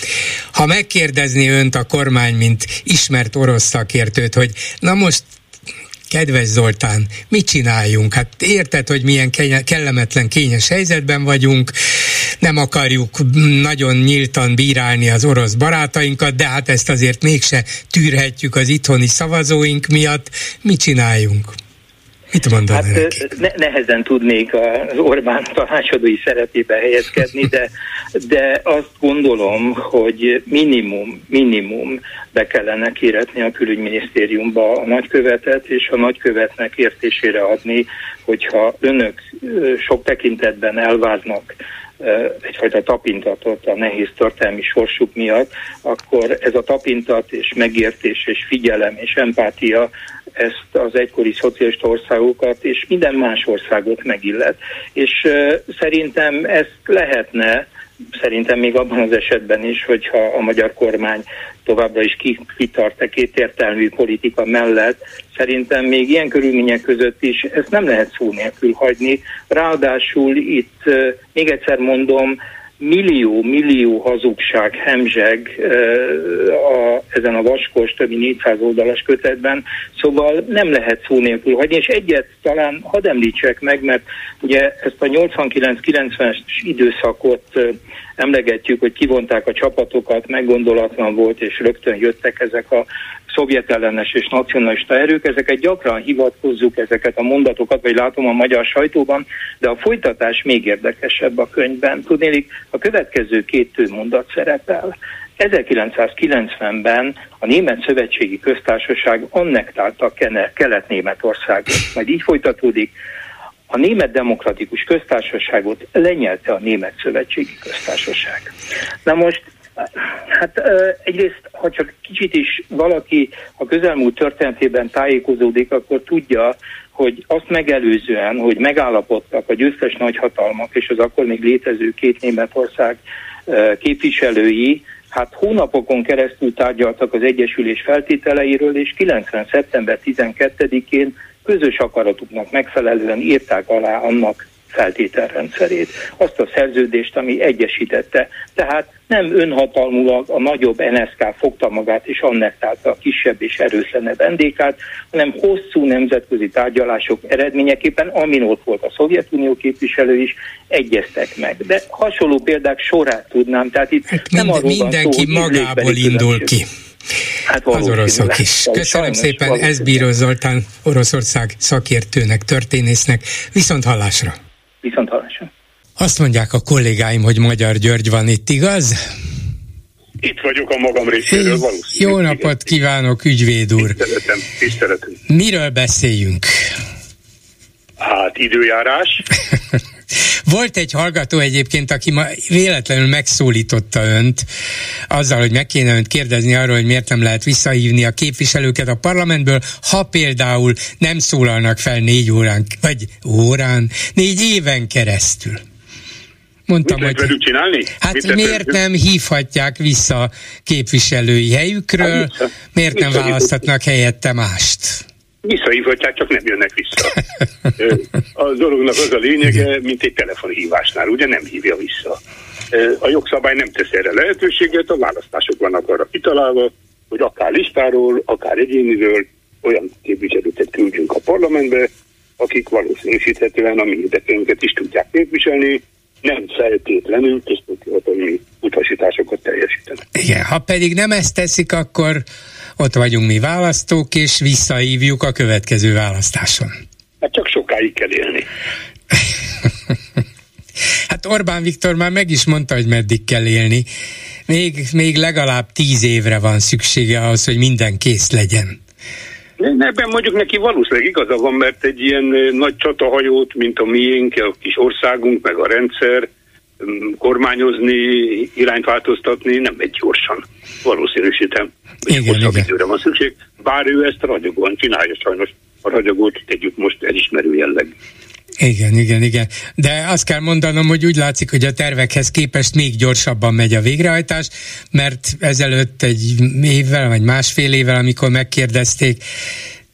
Ha megkérdezni önt a kormány, mint ismert orosz szakértőt, hogy na most kedves Zoltán, mit csináljunk? Hát érted, hogy milyen kellemetlen, kényes helyzetben vagyunk, nem akarjuk nagyon nyíltan bírálni az orosz barátainkat, de hát ezt azért mégse tűrhetjük az itthoni szavazóink miatt. Mit csináljunk? Mit mondaná hát, ne, nehezen tudnék az Orbán tanácsadói szerepébe helyezkedni, de, de azt gondolom, hogy minimum, minimum be kellene kéretni a külügyminisztériumba a nagykövetet, és a nagykövetnek értésére adni, hogyha önök sok tekintetben elváznak egyfajta tapintatot a nehéz történelmi sorsuk miatt, akkor ez a tapintat és megértés és figyelem és empátia ezt az egykori szocialista országokat és minden más országot megillet. És szerintem ezt lehetne szerintem még abban az esetben is, hogyha a magyar kormány továbbra is kitart a kétértelmű politika mellett, szerintem még ilyen körülmények között is ezt nem lehet szó nélkül hagyni. Ráadásul itt, még egyszer mondom, millió-millió hazugság hemzseg a, ezen a vaskos, többi 400 oldalas kötetben, szóval nem lehet szó nélkül hagyni, és egyet talán hadd említsek meg, mert ugye ezt a 89-90-es időszakot emlegetjük, hogy kivonták a csapatokat, meggondolatlan volt, és rögtön jöttek ezek a szovjet ellenes és nacionalista erők, ezeket gyakran hivatkozzuk, ezeket a mondatokat, vagy látom a magyar sajtóban, de a folytatás még érdekesebb a könyvben. Tudnélik, a következő két mondat szerepel. 1990-ben a Német Szövetségi Köztársaság annektálta Kelet-Németországot. Majd így folytatódik, a Német Demokratikus Köztársaságot lenyelte a Német Szövetségi Köztársaság. Na most Hát egyrészt, ha csak kicsit is valaki a közelmúlt történetében tájékozódik, akkor tudja, hogy azt megelőzően, hogy megállapodtak a győztes nagyhatalmak és az akkor még létező két Németország képviselői, hát hónapokon keresztül tárgyaltak az Egyesülés feltételeiről, és 90. szeptember 12-én közös akaratuknak megfelelően írták alá annak feltételrendszerét, azt a szerződést, ami egyesítette. Tehát nem önhatalmulag a nagyobb NSK fogta magát és annektálta a kisebb és erőtlenebb NDK-t, hanem hosszú nemzetközi tárgyalások eredményeképpen, amin ott volt a Szovjetunió képviselő is, egyeztek meg. De hasonló példák sorát tudnám, tehát itt hát nem arról Mindenki szó, magából indul ki. Hát az oroszok is. Köszönöm szépen, ez Bíró Zoltán, Oroszország szakértőnek, történésznek. Viszont hallásra! Viszont hallásra. Azt mondják a kollégáim, hogy Magyar György van itt, igaz? Itt vagyok a magam részéről, valószínűleg. Jó napot kívánok, ügyvéd úr! Tiszteletem, tiszteletem. Miről beszéljünk? Hát időjárás. (laughs) Volt egy hallgató egyébként, aki ma véletlenül megszólította önt azzal, hogy meg kéne önt kérdezni arról, hogy miért nem lehet visszahívni a képviselőket a parlamentből, ha például nem szólalnak fel négy órán, vagy órán, négy éven keresztül. Mondtam, Mit hogy csinálni? Hát Mit miért nem hívhatják vissza képviselői helyükről, hát, miért nem választhatnak helyette mást? Visszahívhatják, csak nem jönnek vissza. (laughs) A dolognak az a lényege, mint egy telefonhívásnál, ugye nem hívja vissza. A jogszabály nem tesz erre lehetőséget, a választások vannak arra kitalálva, hogy akár listáról, akár egyéniről olyan képviselőket küldjünk a parlamentbe, akik valószínűsíthetően a mi érdekeinket is tudják képviselni, nem feltétlenül központi utasításokat teljesítenek. Igen, ha pedig nem ezt teszik, akkor ott vagyunk mi választók, és visszahívjuk a következő választáson. Hát csak sokáig kell élni. (laughs) hát Orbán Viktor már meg is mondta, hogy meddig kell élni. Még, még legalább tíz évre van szüksége ahhoz, hogy minden kész legyen. Ebben mondjuk neki valószínűleg igaza van, mert egy ilyen nagy csatahajót, mint a miénk, a kis országunk, meg a rendszer, kormányozni, irányt változtatni nem egy gyorsan. Valószínűsítem, hogy igen, hosszabb igen. időre van szükség, bár ő ezt ragyogóan csinálja sajnos. A ragyogót tegyük most elismerő jelleg. Igen, igen, igen. De azt kell mondanom, hogy úgy látszik, hogy a tervekhez képest még gyorsabban megy a végrehajtás, mert ezelőtt egy évvel, vagy másfél évvel, amikor megkérdezték,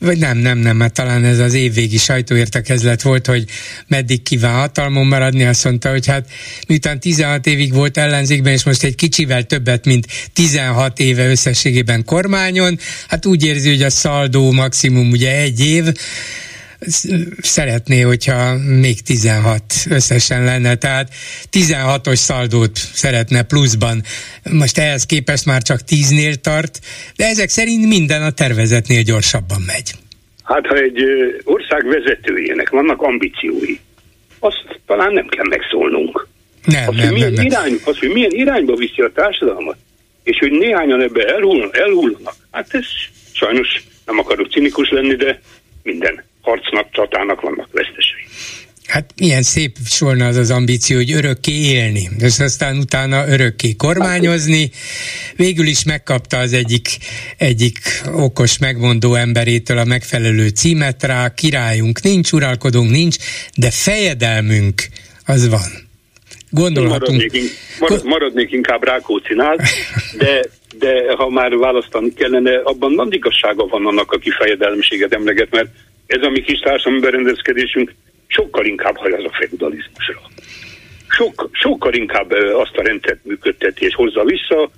vagy nem, nem, nem, mert talán ez az évvégi sajtóértekezlet volt, hogy meddig kíván hatalmon maradni, azt mondta, hogy hát miután 16 évig volt ellenzékben, és most egy kicsivel többet, mint 16 éve összességében kormányon, hát úgy érzi, hogy a szaldó maximum ugye egy év, szeretné, hogyha még 16 összesen lenne, tehát 16-os szaldót szeretne pluszban. Most ehhez képest már csak 10-nél tart, de ezek szerint minden a tervezetnél gyorsabban megy. Hát ha egy ország vezetőjének vannak ambíciói, azt talán nem kell megszólnunk. Nem, az, nem, hogy milyen nem, irány, az, hogy milyen irányba viszi a társadalmat, és hogy néhányan ebbe elhullnak, elhullnak, hát ez sajnos nem akarok cinikus lenni, de minden harcnak, csatának vannak vesztesei. Hát milyen szép sorna az az ambíció, hogy örökké élni, és aztán utána örökké kormányozni. Végül is megkapta az egyik, egyik okos megmondó emberétől a megfelelő címet rá, királyunk nincs, uralkodunk nincs, de fejedelmünk az van. Gondolhatunk... Maradnék, marad, maradnék inkább Rákócinál, de, de ha már választani kellene, abban nagy igazsága van annak, aki fejedelmséget emleget, mert ez a mi kis társadalmi berendezkedésünk sokkal inkább hajaz a feudalizmusra. Sok, sokkal inkább azt a rendszert működteti és hozza vissza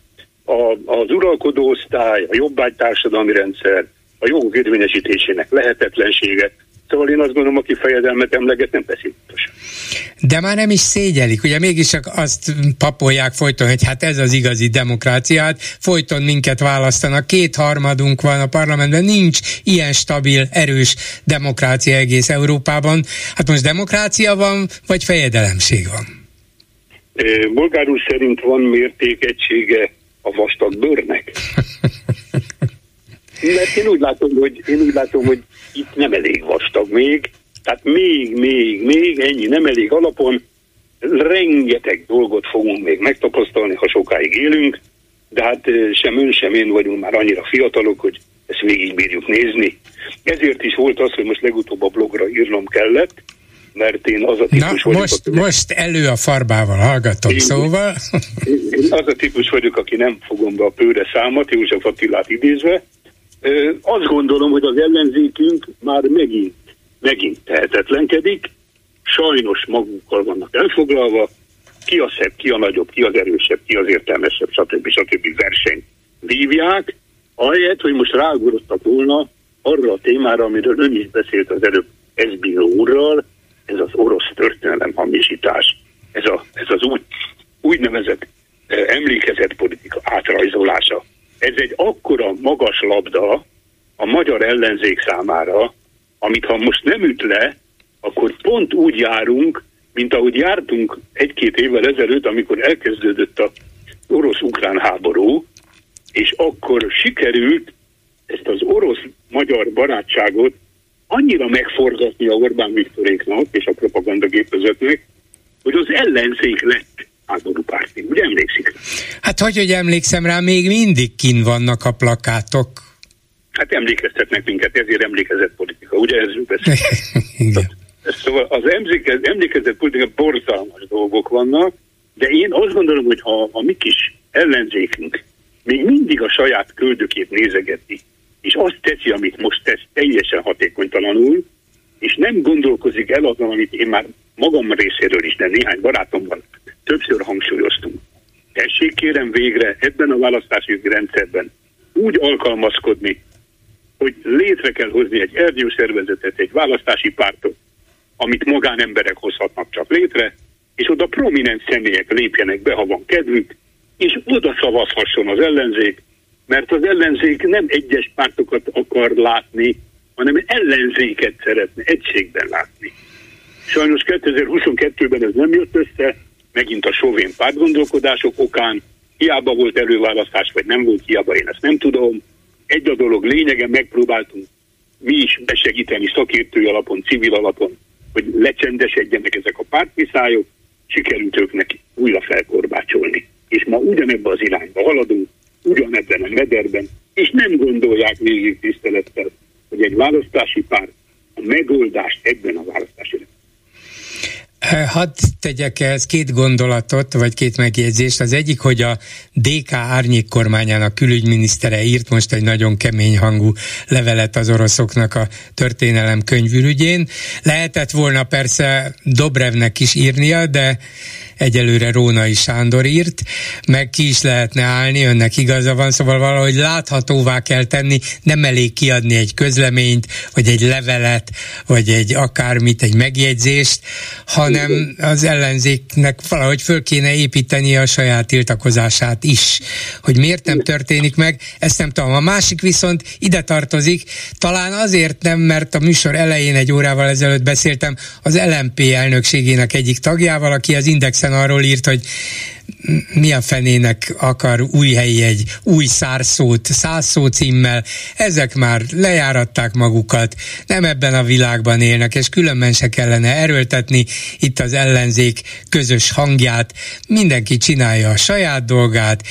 a, az uralkodó osztály, a jobbágy társadalmi rendszer, a jogok érvényesítésének lehetetlensége. Szóval én azt gondolom, aki fejedelmet emleget, nem pessimisztus. De már nem is szégyelik, ugye mégis csak azt papolják folyton, hogy hát ez az igazi demokráciát, folyton minket választanak, kétharmadunk van a parlamentben, nincs ilyen stabil, erős demokrácia egész Európában. Hát most demokrácia van, vagy fejedelemség van? Bolgár úr szerint van mértékegysége a vastag bőrnek. (laughs) Mert én úgy látom, hogy, én úgy látom, hogy itt nem elég vastag még, tehát még, még, még ennyi nem elég alapon, rengeteg dolgot fogunk még megtapasztalni, ha sokáig élünk, de hát sem ön, sem én vagyunk már annyira fiatalok, hogy ezt végig bírjuk nézni. Ezért is volt az, hogy most legutóbb a blogra írnom kellett, mert én az a típus Na, vagyok, most, aki most elő a farbával hallgatom, én, szóval. Én az a típus vagyok, aki nem fogom be a pőre számat, József Attilát idézve. Azt gondolom, hogy az ellenzékünk már megint, megint tehetetlenkedik, sajnos magukkal vannak elfoglalva, ki a szebb, ki a nagyobb, ki az erősebb, ki az értelmesebb, stb. stb. verseny vívják, ahelyett, hogy most ráugrottak volna arra a témára, amiről ön is beszélt az előbb Ezbíró úrral, ez az orosz történelem hamisítás, ez, a, ez az úgy, úgynevezett eh, emlékezett politika átrajzolása. Ez egy akkora magas labda a magyar ellenzék számára, amit ha most nem üt le, akkor pont úgy járunk, mint ahogy jártunk egy-két évvel ezelőtt, amikor elkezdődött a orosz-ukrán háború, és akkor sikerült ezt az orosz-magyar barátságot annyira megforgatni a Orbán Viktoréknak és a propagandagépezetnek, hogy az ellenzék lett háborúpárti. Ugye emlékszik? Hát hogy, hogy emlékszem rá, még mindig kin vannak a plakátok. Hát emlékeztetnek minket, ezért emlékezett politika, ugye ez (laughs) Igen. Szóval az emlékezett politika borzalmas dolgok vannak, de én azt gondolom, hogy ha a mi kis ellenzékünk még mindig a saját köldökét nézegeti, és azt teszi, amit most tesz teljesen hatékonytalanul, és nem gondolkozik el azon, amit én már magam részéről is, de néhány barátomban többször hangsúlyoztunk. Tessék kérem végre ebben a választási rendszerben úgy alkalmazkodni, hogy létre kell hozni egy ernyőszervezetet, egy választási pártot, amit magánemberek hozhatnak csak létre, és oda prominens személyek lépjenek be, ha van kedvük, és oda szavazhasson az ellenzék, mert az ellenzék nem egyes pártokat akar látni, hanem ellenzéket szeretne egységben látni. Sajnos 2022-ben ez nem jött össze, megint a sovén pártgondolkodások okán, hiába volt előválasztás, vagy nem volt hiába, én ezt nem tudom. Egy a dolog lényegen megpróbáltunk mi is besegíteni szakértői alapon, civil alapon, hogy lecsendesedjenek ezek a pártviszályok, sikerült őknek újra felkorbácsolni. És ma ugyanebben az irányba haladunk, ugyanebben a mederben, és nem gondolják végig tisztelettel, hogy egy választási párt a megoldást ebben a választási Hadd tegyek ehhez két gondolatot, vagy két megjegyzést. Az egyik, hogy a DK árnyék kormányának külügyminisztere írt most egy nagyon kemény hangú levelet az oroszoknak a történelem könyvürügyén. Lehetett volna persze Dobrevnek is írnia, de egyelőre Rónai Sándor írt, meg ki is lehetne állni, önnek igaza van, szóval valahogy láthatóvá kell tenni, nem elég kiadni egy közleményt, vagy egy levelet, vagy egy akármit, egy megjegyzést, hanem az ellenzéknek valahogy föl kéne építeni a saját tiltakozását is. Hogy miért nem történik meg, ezt nem tudom. A másik viszont ide tartozik, talán azért nem, mert a műsor elején egy órával ezelőtt beszéltem az LMP elnökségének egyik tagjával, aki az Indexen Indexen arról írt, hogy mi a fenének akar új helyi egy új szárszót, százszó címmel, ezek már lejáratták magukat, nem ebben a világban élnek, és különben se kellene erőltetni itt az ellenzék közös hangját, mindenki csinálja a saját dolgát,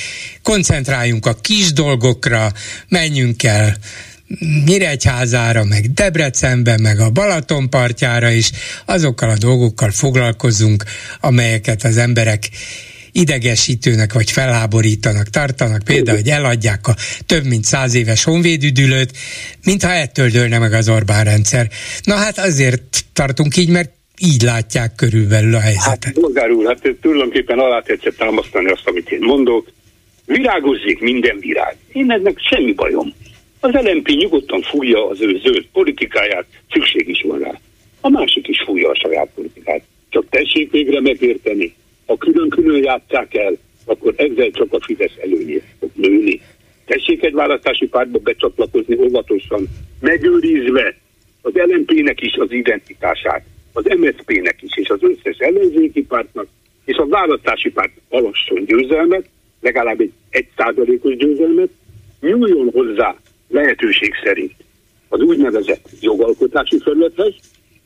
koncentráljunk a kis dolgokra, menjünk el Nyíregyházára, meg Debrecenbe, meg a Balaton partjára is, azokkal a dolgokkal foglalkozunk, amelyeket az emberek idegesítőnek vagy felháborítanak tartanak, például, hogy eladják a több mint száz éves honvédüdülőt, mintha ettől dőlne meg az Orbán rendszer. Na hát azért tartunk így, mert így látják körülbelül a helyzetet. Hát, Bolgár úr, hát tulajdonképpen alá tetszett támasztani azt, amit én mondok. Virágozzék minden virág. Én ennek semmi bajom Az LMP nyugodtan fújja az ő zöld politikáját, szükség is van rá. A másik is fújja a saját politikát. Csak tessék végre megérteni, ha külön-külön játszák el, akkor ezzel csak a Fidesz előnyét fog nőni. Tessék egy választási pártba becsatlakozni óvatosan, megőrizve az LMP-nek is az identitását, az MSZP-nek is, és az összes ellenzéki pártnak, és a választási párt alasson győzelmet, legalább egy, egy százalékos győzelmet, nyúljon hozzá lehetőség szerint az úgynevezett jogalkotási felülethez,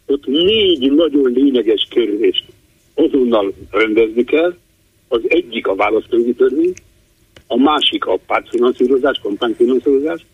ott négy nagyon lényeges kérdést azonnal rendezni kell, az egyik a választói törvény, a másik a pártfinanszírozás, kampányfinanszírozás,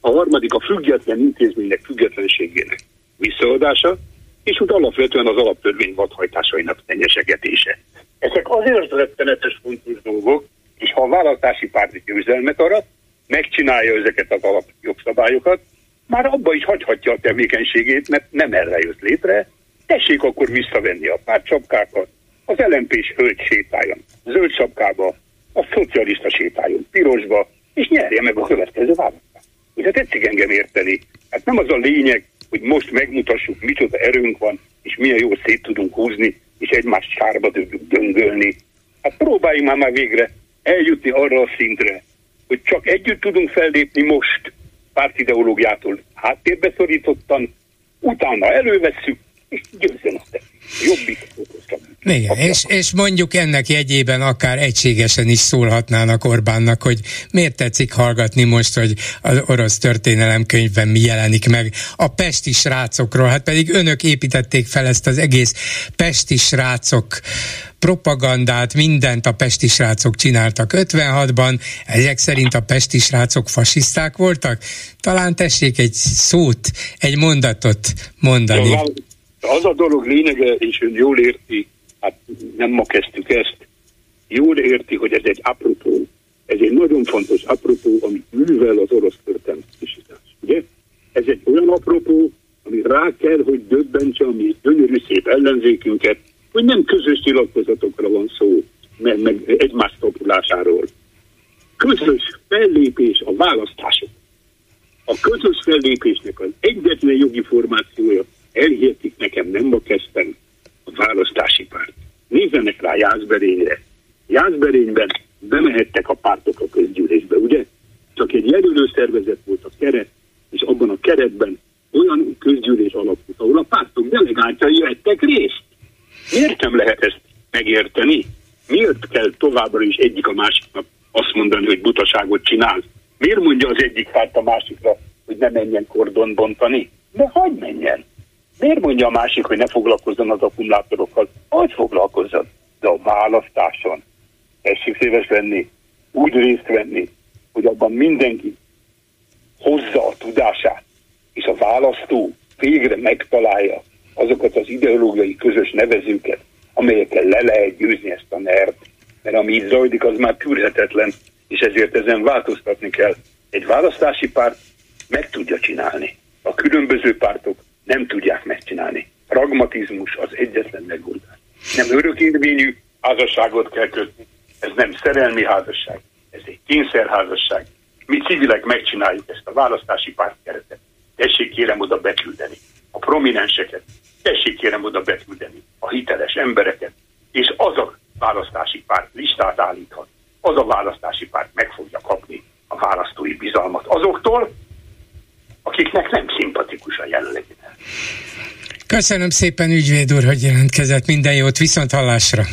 a harmadik a független intézmények függetlenségének visszaadása, és úgy alapvetően az alaptörvény vadhajtásainak tenyesegetése. Ezek azért rettenetes fontos dolgok, és ha a választási párt győzelmet arat, megcsinálja ezeket az alapjogszabályokat, már abba is hagyhatja a tevékenységét, mert nem erre jött létre, tessék akkor visszavenni a pártsapkákat, az LMP-s hölgy sétáljon zöld sapkába, a szocialista sétáljon pirosba, és nyerje meg a következő választást. Ugye tetszik engem érteni. Hát nem az a lényeg, hogy most megmutassuk, micsoda erőnk van, és milyen jól szét tudunk húzni, és egymást sárba tudjuk döngölni. Hát próbáljunk már, már végre eljutni arra a szintre, hogy csak együtt tudunk fellépni most, pártideológiától. Háttérbe szorítottan, utána elővesszük, és győzzen a jobbik, igen, és, és mondjuk ennek jegyében akár egységesen is szólhatnának Orbánnak, hogy miért tetszik hallgatni most, hogy az orosz történelemkönyvben mi jelenik meg a pesti srácokról, hát pedig önök építették fel ezt az egész pesti srácok propagandát, mindent a pesti srácok csináltak 56-ban, ezek szerint a pesti srácok fasiszták voltak? Talán tessék egy szót, egy mondatot mondani. Az a dolog lényege, és ön jól érti, hát nem ma kezdtük ezt, jól érti, hogy ez egy apropó, ez egy nagyon fontos apropó, amit művel az orosz történet ugye? Ez egy olyan apropó, ami rá kell, hogy döbbentse a mi gyönyörű szép ellenzékünket, hogy nem közös nyilatkozatokra van szó, meg, meg egymás topulásáról. Közös fellépés a választások. A közös fellépésnek az egyetlen jogi formációja, elhihetik nekem, nem ma kezdtem, a választási párt. Nézzenek rá Jászberényre. Jászberényben bemehettek a pártok a közgyűlésbe, ugye? Csak egy jelölő szervezet volt a keret, és abban a keretben olyan közgyűlés alakult, ahol a pártok delegáltjai vettek részt. Miért nem lehet ezt megérteni? Miért kell továbbra is egyik a másiknak azt mondani, hogy butaságot csinál? Miért mondja az egyik párt a másikra, hogy ne menjen kordon bontani? De hagyd menjen! Miért mondja a másik, hogy ne foglalkozzon az akkumulátorokkal? Hogy foglalkozzon? De a választáson tessék szíves lenni, úgy részt venni, hogy abban mindenki hozza a tudását, és a választó végre megtalálja azokat az ideológiai közös nevezőket, amelyekkel le lehet győzni ezt a nert, mert ami itt zajlik, az már tűrhetetlen, és ezért ezen változtatni kell. Egy választási párt meg tudja csinálni. A különböző pártok nem tudják megcsinálni. Pragmatizmus az egyetlen megoldás. Nem örökérvényű házasságot kell kötni, ez nem szerelmi házasság, ez egy kényszerházasság. Mi civilek megcsináljuk ezt a választási pártkeretet. Tessék kérem oda beküldeni a prominenseket, tessék kérem oda beküldeni a hiteles embereket, és az a választási párt listát állíthat, az a választási párt meg fogja kapni a választói bizalmat azoktól, akiknek nem szimpatikus a jelenlegi Köszönöm szépen, ügyvéd úr, hogy jelentkezett. Minden jót, viszont hallásra.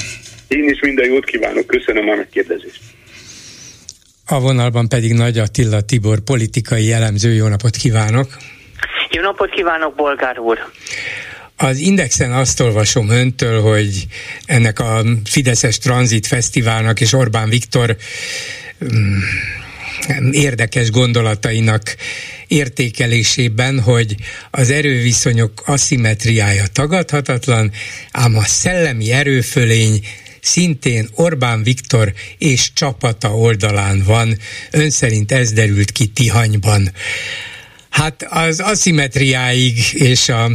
Én is minden jót kívánok, köszönöm a megkérdezést. A vonalban pedig Nagy Attila Tibor, politikai jellemző. Jó napot kívánok! Jó napot kívánok, Bolgár úr! Az Indexen azt olvasom öntől, hogy ennek a Fideszes Transit Fesztiválnak és Orbán Viktor mm, érdekes gondolatainak értékelésében, hogy az erőviszonyok aszimetriája tagadhatatlan, ám a szellemi erőfölény szintén Orbán Viktor és csapata oldalán van. Ön szerint ez derült ki Tihanyban. Hát az aszimetriáig és a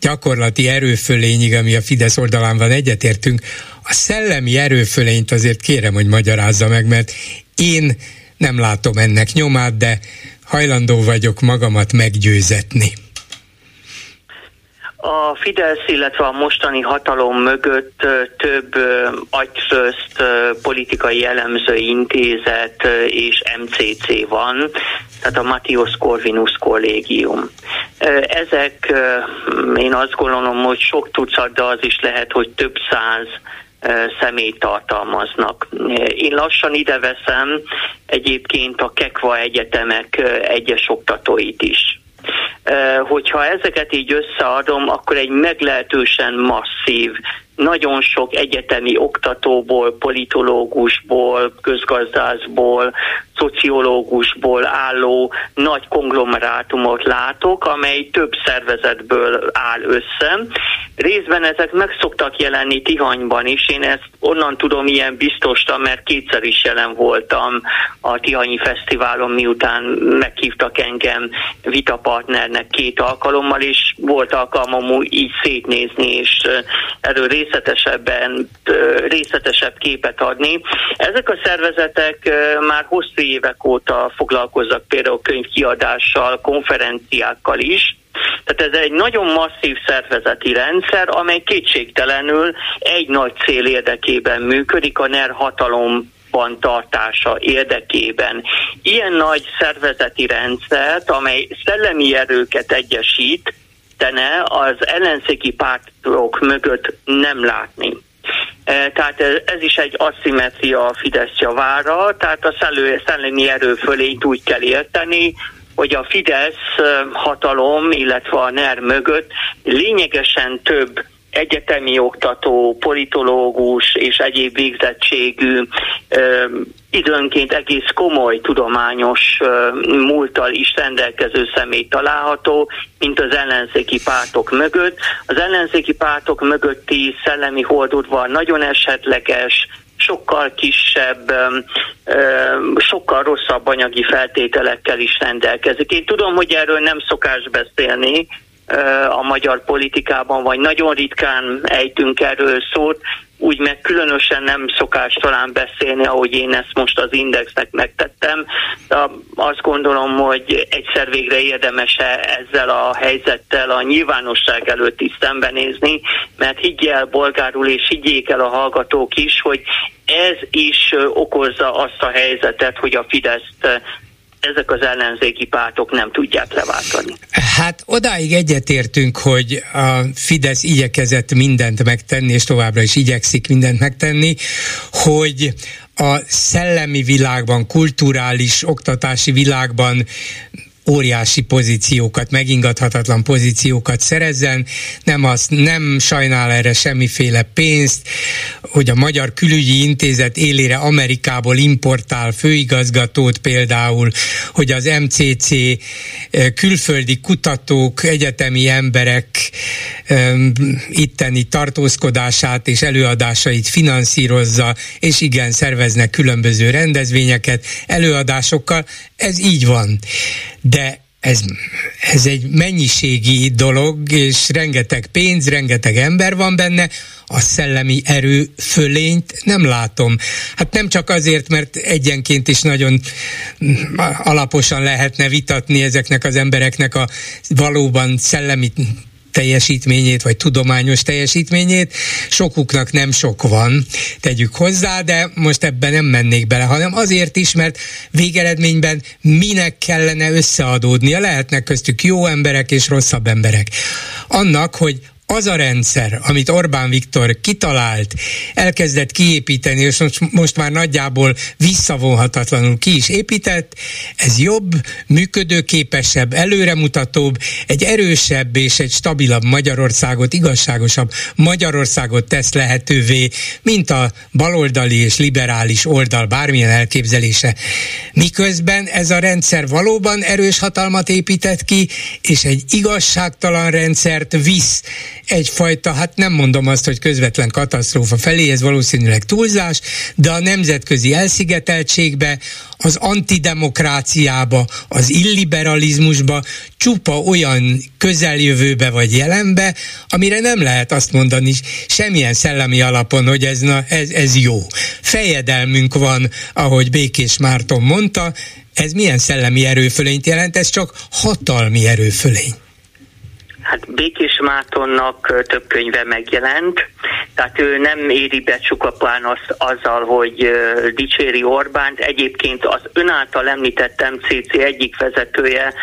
gyakorlati erőfölényig, ami a Fidesz oldalán van, egyetértünk. A szellemi erőfölényt azért kérem, hogy magyarázza meg, mert én nem látom ennek nyomát, de hajlandó vagyok magamat meggyőzetni. A Fidesz, illetve a mostani hatalom mögött több agyfőzt politikai elemző intézet és MCC van, tehát a Matthias Corvinus kollégium. Ezek, én azt gondolom, hogy sok tucat, de az is lehet, hogy több száz személyt tartalmaznak. Én lassan ide veszem egyébként a Kekva Egyetemek egyes oktatóit is hogyha ezeket így összeadom, akkor egy meglehetősen masszív nagyon sok egyetemi oktatóból, politológusból, közgazdászból, szociológusból álló nagy konglomerátumot látok, amely több szervezetből áll össze. Részben ezek meg szoktak jelenni Tihanyban is, én ezt onnan tudom ilyen biztosan, mert kétszer is jelen voltam a Tihanyi Fesztiválon, miután meghívtak engem vitapartnernek két alkalommal, és volt alkalmam így szétnézni, és erről részletesebben, részletesebb képet adni. Ezek a szervezetek már hosszú évek óta foglalkoznak például könyvkiadással, konferenciákkal is, tehát ez egy nagyon masszív szervezeti rendszer, amely kétségtelenül egy nagy cél érdekében működik, a NER hatalom tartása érdekében. Ilyen nagy szervezeti rendszert, amely szellemi erőket egyesít, az ellenzéki pártok mögött nem látni. E, tehát ez is egy aszimetria a Fidesz javára, tehát a szellemi erő fölényt úgy kell érteni, hogy a Fidesz e, hatalom, illetve a NER mögött lényegesen több egyetemi oktató, politológus és egyéb végzettségű időnként egész komoly tudományos múltal is rendelkező személy található, mint az ellenzéki pártok mögött. Az ellenzéki pártok mögötti szellemi holdudvar nagyon esetleges, sokkal kisebb, sokkal rosszabb anyagi feltételekkel is rendelkezik. Én tudom, hogy erről nem szokás beszélni, a magyar politikában, vagy nagyon ritkán ejtünk erről szót, úgy meg különösen nem szokás talán beszélni, ahogy én ezt most az Indexnek megtettem, de azt gondolom, hogy egyszer végre érdemes ezzel a helyzettel a nyilvánosság előtt is szembenézni, mert higgyel bolgárul és higgyék el a hallgatók is, hogy ez is okozza azt a helyzetet, hogy a Fideszt ezek az ellenzéki pártok nem tudják leváltani. Hát odáig egyetértünk, hogy a Fidesz igyekezett mindent megtenni, és továbbra is igyekszik mindent megtenni, hogy a szellemi világban, kulturális, oktatási világban óriási pozíciókat, megingathatatlan pozíciókat szerezzen, nem, azt, nem sajnál erre semmiféle pénzt, hogy a Magyar Külügyi Intézet élére Amerikából importál főigazgatót például, hogy az MCC eh, külföldi kutatók, egyetemi emberek itteni tartózkodását és előadásait finanszírozza, és igen, szerveznek különböző rendezvényeket, előadásokkal, ez így van. De ez, ez egy mennyiségi dolog, és rengeteg pénz, rengeteg ember van benne, a szellemi erő fölényt nem látom. Hát nem csak azért, mert egyenként is nagyon alaposan lehetne vitatni ezeknek az embereknek a valóban szellemi teljesítményét, vagy tudományos teljesítményét. Sokuknak nem sok van, tegyük hozzá, de most ebben nem mennék bele, hanem azért is, mert végeredményben minek kellene összeadódnia. Lehetnek köztük jó emberek és rosszabb emberek. Annak, hogy az a rendszer, amit Orbán Viktor kitalált, elkezdett kiépíteni, és most, már nagyjából visszavonhatatlanul ki is épített, ez jobb, működőképesebb, előremutatóbb, egy erősebb és egy stabilabb Magyarországot, igazságosabb Magyarországot tesz lehetővé, mint a baloldali és liberális oldal bármilyen elképzelése. Miközben ez a rendszer valóban erős hatalmat épített ki, és egy igazságtalan rendszert visz egyfajta, hát nem mondom azt, hogy közvetlen katasztrófa felé, ez valószínűleg túlzás, de a nemzetközi elszigeteltségbe, az antidemokráciába, az illiberalizmusba, csupa olyan közeljövőbe vagy jelenbe, amire nem lehet azt mondani semmilyen szellemi alapon, hogy ez, na, ez, ez jó. Fejedelmünk van, ahogy Békés Márton mondta, Ez milyen szellemi erőfölényt jelent? Ez csak hatalmi erőfölény. Hát Békés Mátonnak több könyve megjelent, tehát ő nem éri be csukapán azt azzal, hogy dicséri Orbánt. Egyébként az ön által említett MCC egyik vezetője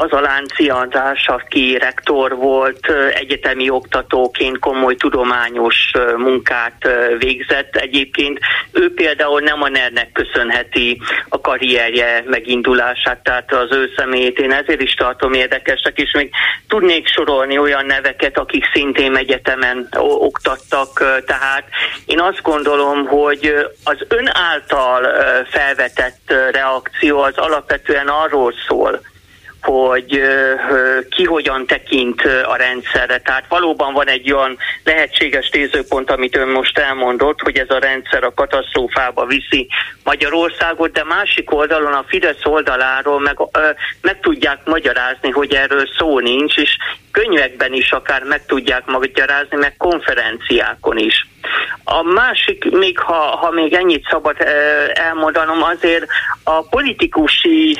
az a lánciadás, aki rektor volt, egyetemi oktatóként komoly tudományos munkát végzett. Egyébként ő például nem a ner köszönheti a karrierje megindulását, tehát az ő személyét én ezért is tartom érdekesnek, és még tudnék sorolni olyan neveket, akik szintén egyetemen oktattak, tehát én azt gondolom, hogy az ön által felvetett reakció az alapvetően arról szól, hogy ki hogyan tekint a rendszerre. Tehát valóban van egy olyan lehetséges nézőpont, amit ön most elmondott, hogy ez a rendszer a katasztrófába viszi Magyarországot, de másik oldalon a Fidesz oldaláról meg, meg tudják magyarázni, hogy erről szó nincs, és könyvekben is akár meg tudják magyarázni, meg konferenciákon is. A másik, még ha, ha még ennyit szabad elmondanom, azért a politikusi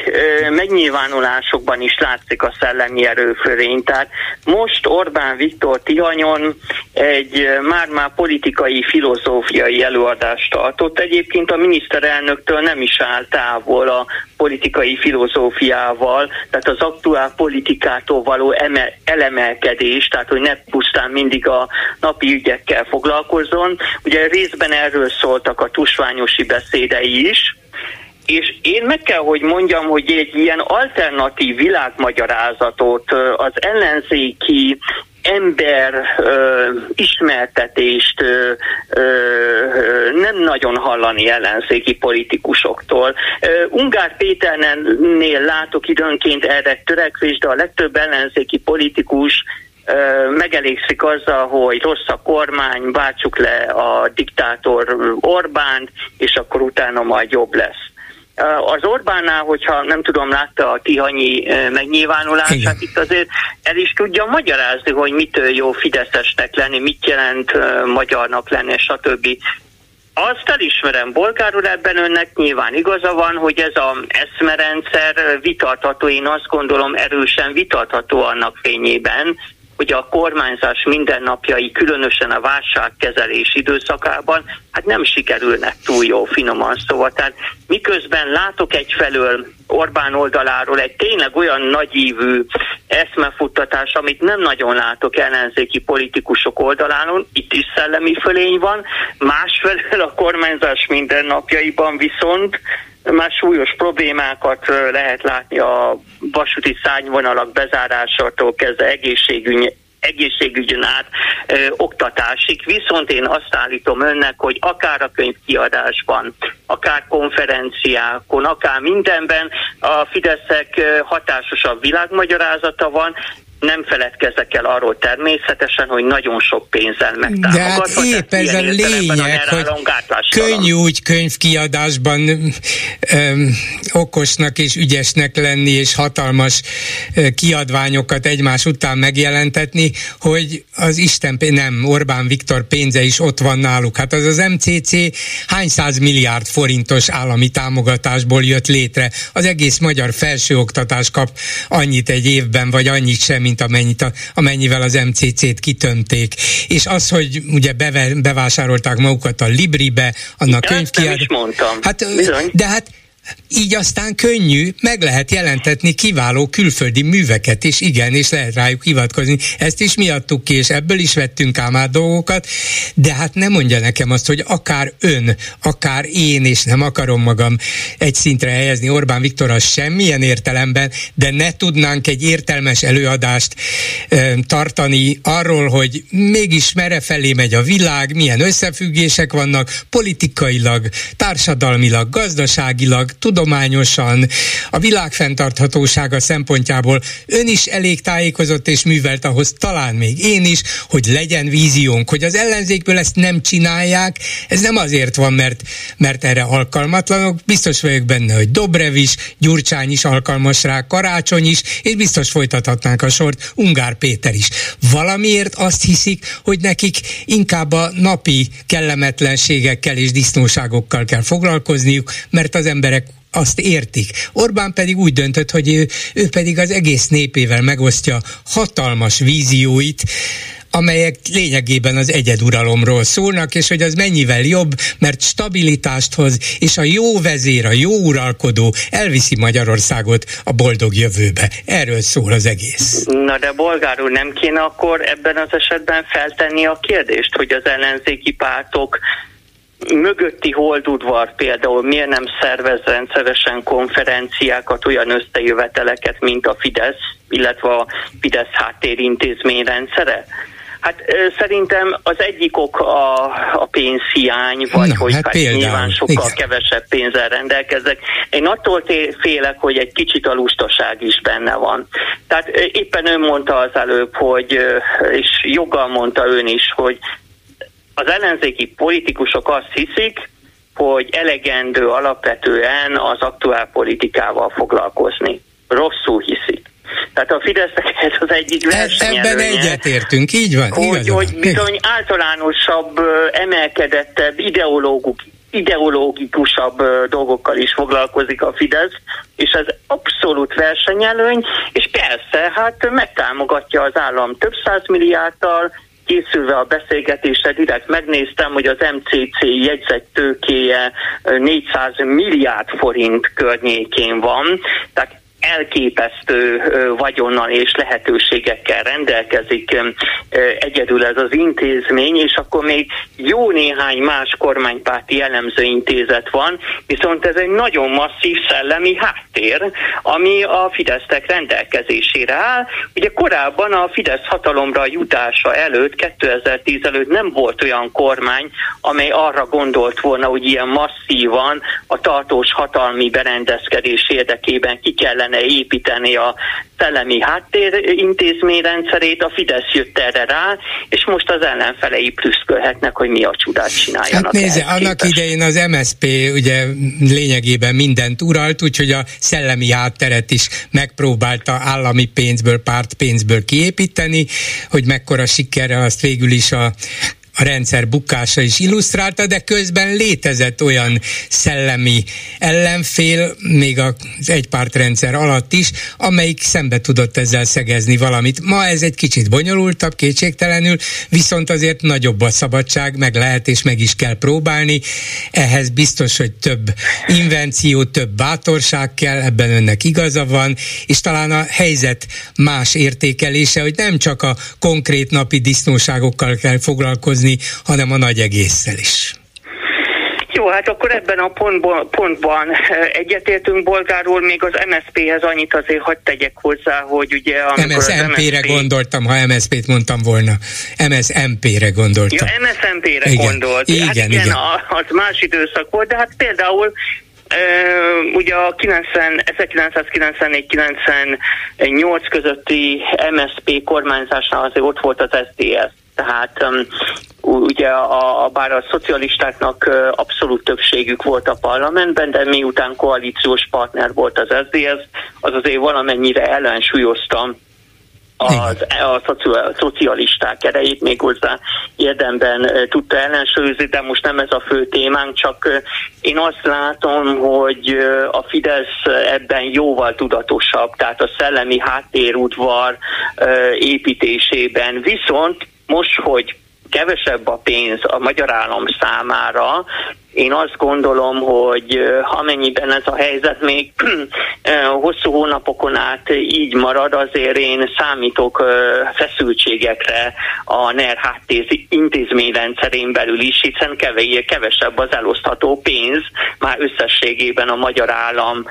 megnyilvánulásokban is látszik a szellemi erőfölény. Tehát most Orbán Viktor Tihanyon egy már-már politikai, filozófiai előadást tartott. Egyébként a miniszterelnöktől nem is áll távol a politikai filozófiával, tehát az aktuál politikától való eme, elemelkedés, tehát hogy ne pusztán mindig a napi ügyekkel foglalkozzon. Ugye részben erről szóltak a tusványosi beszédei is, és én meg kell, hogy mondjam, hogy egy ilyen alternatív világmagyarázatot az ellenzéki ember ö, ismertetést ö, ö, nem nagyon hallani ellenzéki politikusoktól. Ö, Ungár Péternél látok időnként erre törekvést, de a legtöbb ellenzéki politikus megelégszik azzal, hogy rossz a kormány, váltsuk le a diktátor Orbánt, és akkor utána majd jobb lesz. Az Orbánnál, hogyha nem tudom, látta a Tihanyi megnyilvánulását, Igen. itt azért el is tudja magyarázni, hogy mitől jó fideszesnek lenni, mit jelent magyarnak lenni, stb. Azt elismerem, Bolgár úr, ebben önnek nyilván igaza van, hogy ez a eszmerendszer vitatható, én azt gondolom erősen vitatható annak fényében, hogy a kormányzás mindennapjai, különösen a válságkezelés időszakában, hát nem sikerülnek túl jó, finoman szóval. Tehát miközben látok egyfelől Orbán oldaláról egy tényleg olyan nagyívű eszmefuttatás, amit nem nagyon látok ellenzéki politikusok oldalán, itt is szellemi fölény van, másfelől a kormányzás mindennapjaiban viszont már súlyos problémákat lehet látni a vasúti szányvonalak bezárásától kezdve egészségügy, egészségügyön át ö, oktatásig, viszont én azt állítom önnek, hogy akár a könyvkiadásban, akár konferenciákon, akár mindenben a Fideszek hatásosabb világmagyarázata van, nem feledkezek el arról természetesen, hogy nagyon sok pénzzel megtámogatva. De hát épp ez a lényeg, hogy könnyű úgy könyvkiadásban öm, okosnak és ügyesnek lenni, és hatalmas ö, kiadványokat egymás után megjelentetni, hogy az Isten, nem, Orbán Viktor pénze is ott van náluk. Hát az az MCC hány száz milliárd forintos állami támogatásból jött létre. Az egész magyar felsőoktatás kap annyit egy évben, vagy annyit sem, mint amennyit a, amennyivel az MCC-t kitönték. És az, hogy ugye beve, bevásárolták magukat a Libribe, annak könyvkiadó... Hát, Bizony. de hát így aztán könnyű, meg lehet jelentetni kiváló külföldi műveket is, igen, és lehet rájuk hivatkozni. Ezt is miattuk ki, és ebből is vettünk ám át dolgokat, de hát nem mondja nekem azt, hogy akár ön, akár én, és nem akarom magam egy szintre helyezni Orbán Viktorral semmilyen értelemben, de ne tudnánk egy értelmes előadást ö, tartani arról, hogy mégis merre felé megy a világ, milyen összefüggések vannak politikailag, társadalmilag, gazdaságilag, tudományosan, a világ fenntarthatósága szempontjából ön is elég tájékozott és művelt ahhoz, talán még én is, hogy legyen víziónk, hogy az ellenzékből ezt nem csinálják, ez nem azért van, mert, mert erre alkalmatlanok, biztos vagyok benne, hogy Dobrev is, Gyurcsány is alkalmas rá, Karácsony is, és biztos folytathatnánk a sort, Ungár Péter is. Valamiért azt hiszik, hogy nekik inkább a napi kellemetlenségekkel és disznóságokkal kell foglalkozniuk, mert az emberek azt értik. Orbán pedig úgy döntött, hogy ő, ő pedig az egész népével megosztja hatalmas vízióit, amelyek lényegében az egyeduralomról szólnak, és hogy az mennyivel jobb, mert stabilitást hoz, és a jó vezér, a jó uralkodó elviszi Magyarországot a boldog jövőbe. Erről szól az egész. Na de bolgár úr, nem kéne akkor ebben az esetben feltenni a kérdést, hogy az ellenzéki pártok mögötti holdudvar például miért nem szervez rendszeresen konferenciákat, olyan összejöveteleket, mint a Fidesz, illetve a Fidesz háttérintézmény rendszere? Hát szerintem az egyik ok a, a pénzhiány, vagy Na, hogy hát, hát például, nyilván sokkal igen. kevesebb pénzzel rendelkezek. Én attól félek, hogy egy kicsit a lustaság is benne van. Tehát éppen ön mondta az előbb, hogy, és joggal mondta ön is, hogy az ellenzéki politikusok azt hiszik, hogy elegendő alapvetően az aktuál politikával foglalkozni. Rosszul hiszik. Tehát a Fidesznek ez az egyik versenyelőnye. Ebben egyetértünk, így van. Hogy, hogy bizony általánosabb, emelkedettebb, ideológuk, ideológikusabb dolgokkal is foglalkozik a Fidesz, és ez abszolút versenyelőny, és persze, hát megtámogatja az állam több száz milliárddal, készülve a beszélgetésre direkt megnéztem, hogy az MCC jegyzett tőkéje 400 milliárd forint környékén van, tehát elképesztő vagyonnal és lehetőségekkel rendelkezik egyedül ez az intézmény, és akkor még jó néhány más kormánypárti intézet van, viszont ez egy nagyon masszív szellemi háttér, ami a Fidesztek rendelkezésére áll. Ugye korábban a Fidesz hatalomra jutása előtt, 2010 előtt nem volt olyan kormány, amely arra gondolt volna, hogy ilyen masszívan a tartós hatalmi berendezkedés érdekében ki kellene kellene építeni a szellemi háttérintézményrendszerét, a Fidesz jött erre rá, és most az ellenfelei plüszkölhetnek, hogy mi a csodát csináljanak. Hát nézze, annak idején az MSP ugye lényegében mindent uralt, úgyhogy a szellemi hátteret is megpróbálta állami pénzből, pártpénzből kiépíteni, hogy mekkora sikerre azt végül is a rendszer bukása is illusztrálta, de közben létezett olyan szellemi ellenfél, még az egypártrendszer alatt is, amelyik szembe tudott ezzel szegezni valamit. Ma ez egy kicsit bonyolultabb, kétségtelenül, viszont azért nagyobb a szabadság, meg lehet és meg is kell próbálni. Ehhez biztos, hogy több invenció, több bátorság kell, ebben önnek igaza van, és talán a helyzet más értékelése, hogy nem csak a konkrét napi disznóságokkal kell foglalkozni, nézni, hanem a nagy egésszel is. Jó, hát akkor ebben a pontban, pontban egyetértünk, Bolgár úr, még az MSZP-hez annyit azért hagyd tegyek hozzá, hogy ugye... MSZMP-re MSZP... gondoltam, ha MSZP-t mondtam volna. MSZMP-re gondoltam. Ja, MSZMP-re gondolt. Igen, hát igen, igen, az más időszak volt, de hát például Uh, ugye a 1994-98 közötti MSP kormányzásnál azért ott volt az SDS. Tehát ugye a, a, bár a szocialistáknak abszolút többségük volt a parlamentben, de miután koalíciós partner volt az SZDSZ, az azért valamennyire ellensúlyozta az, a szocialisták erejét még hozzá érdemben tudta ellensúlyozni, de most nem ez a fő témánk, csak én azt látom, hogy a Fidesz ebben jóval tudatosabb, tehát a szellemi háttérudvar építésében, viszont most, hogy kevesebb a pénz a magyar állam számára, én azt gondolom, hogy amennyiben ez a helyzet még hosszú hónapokon át így marad, azért én számítok feszültségekre a NER háttéz intézményrendszerén belül is, hiszen kevesebb az elosztható pénz már összességében a magyar állam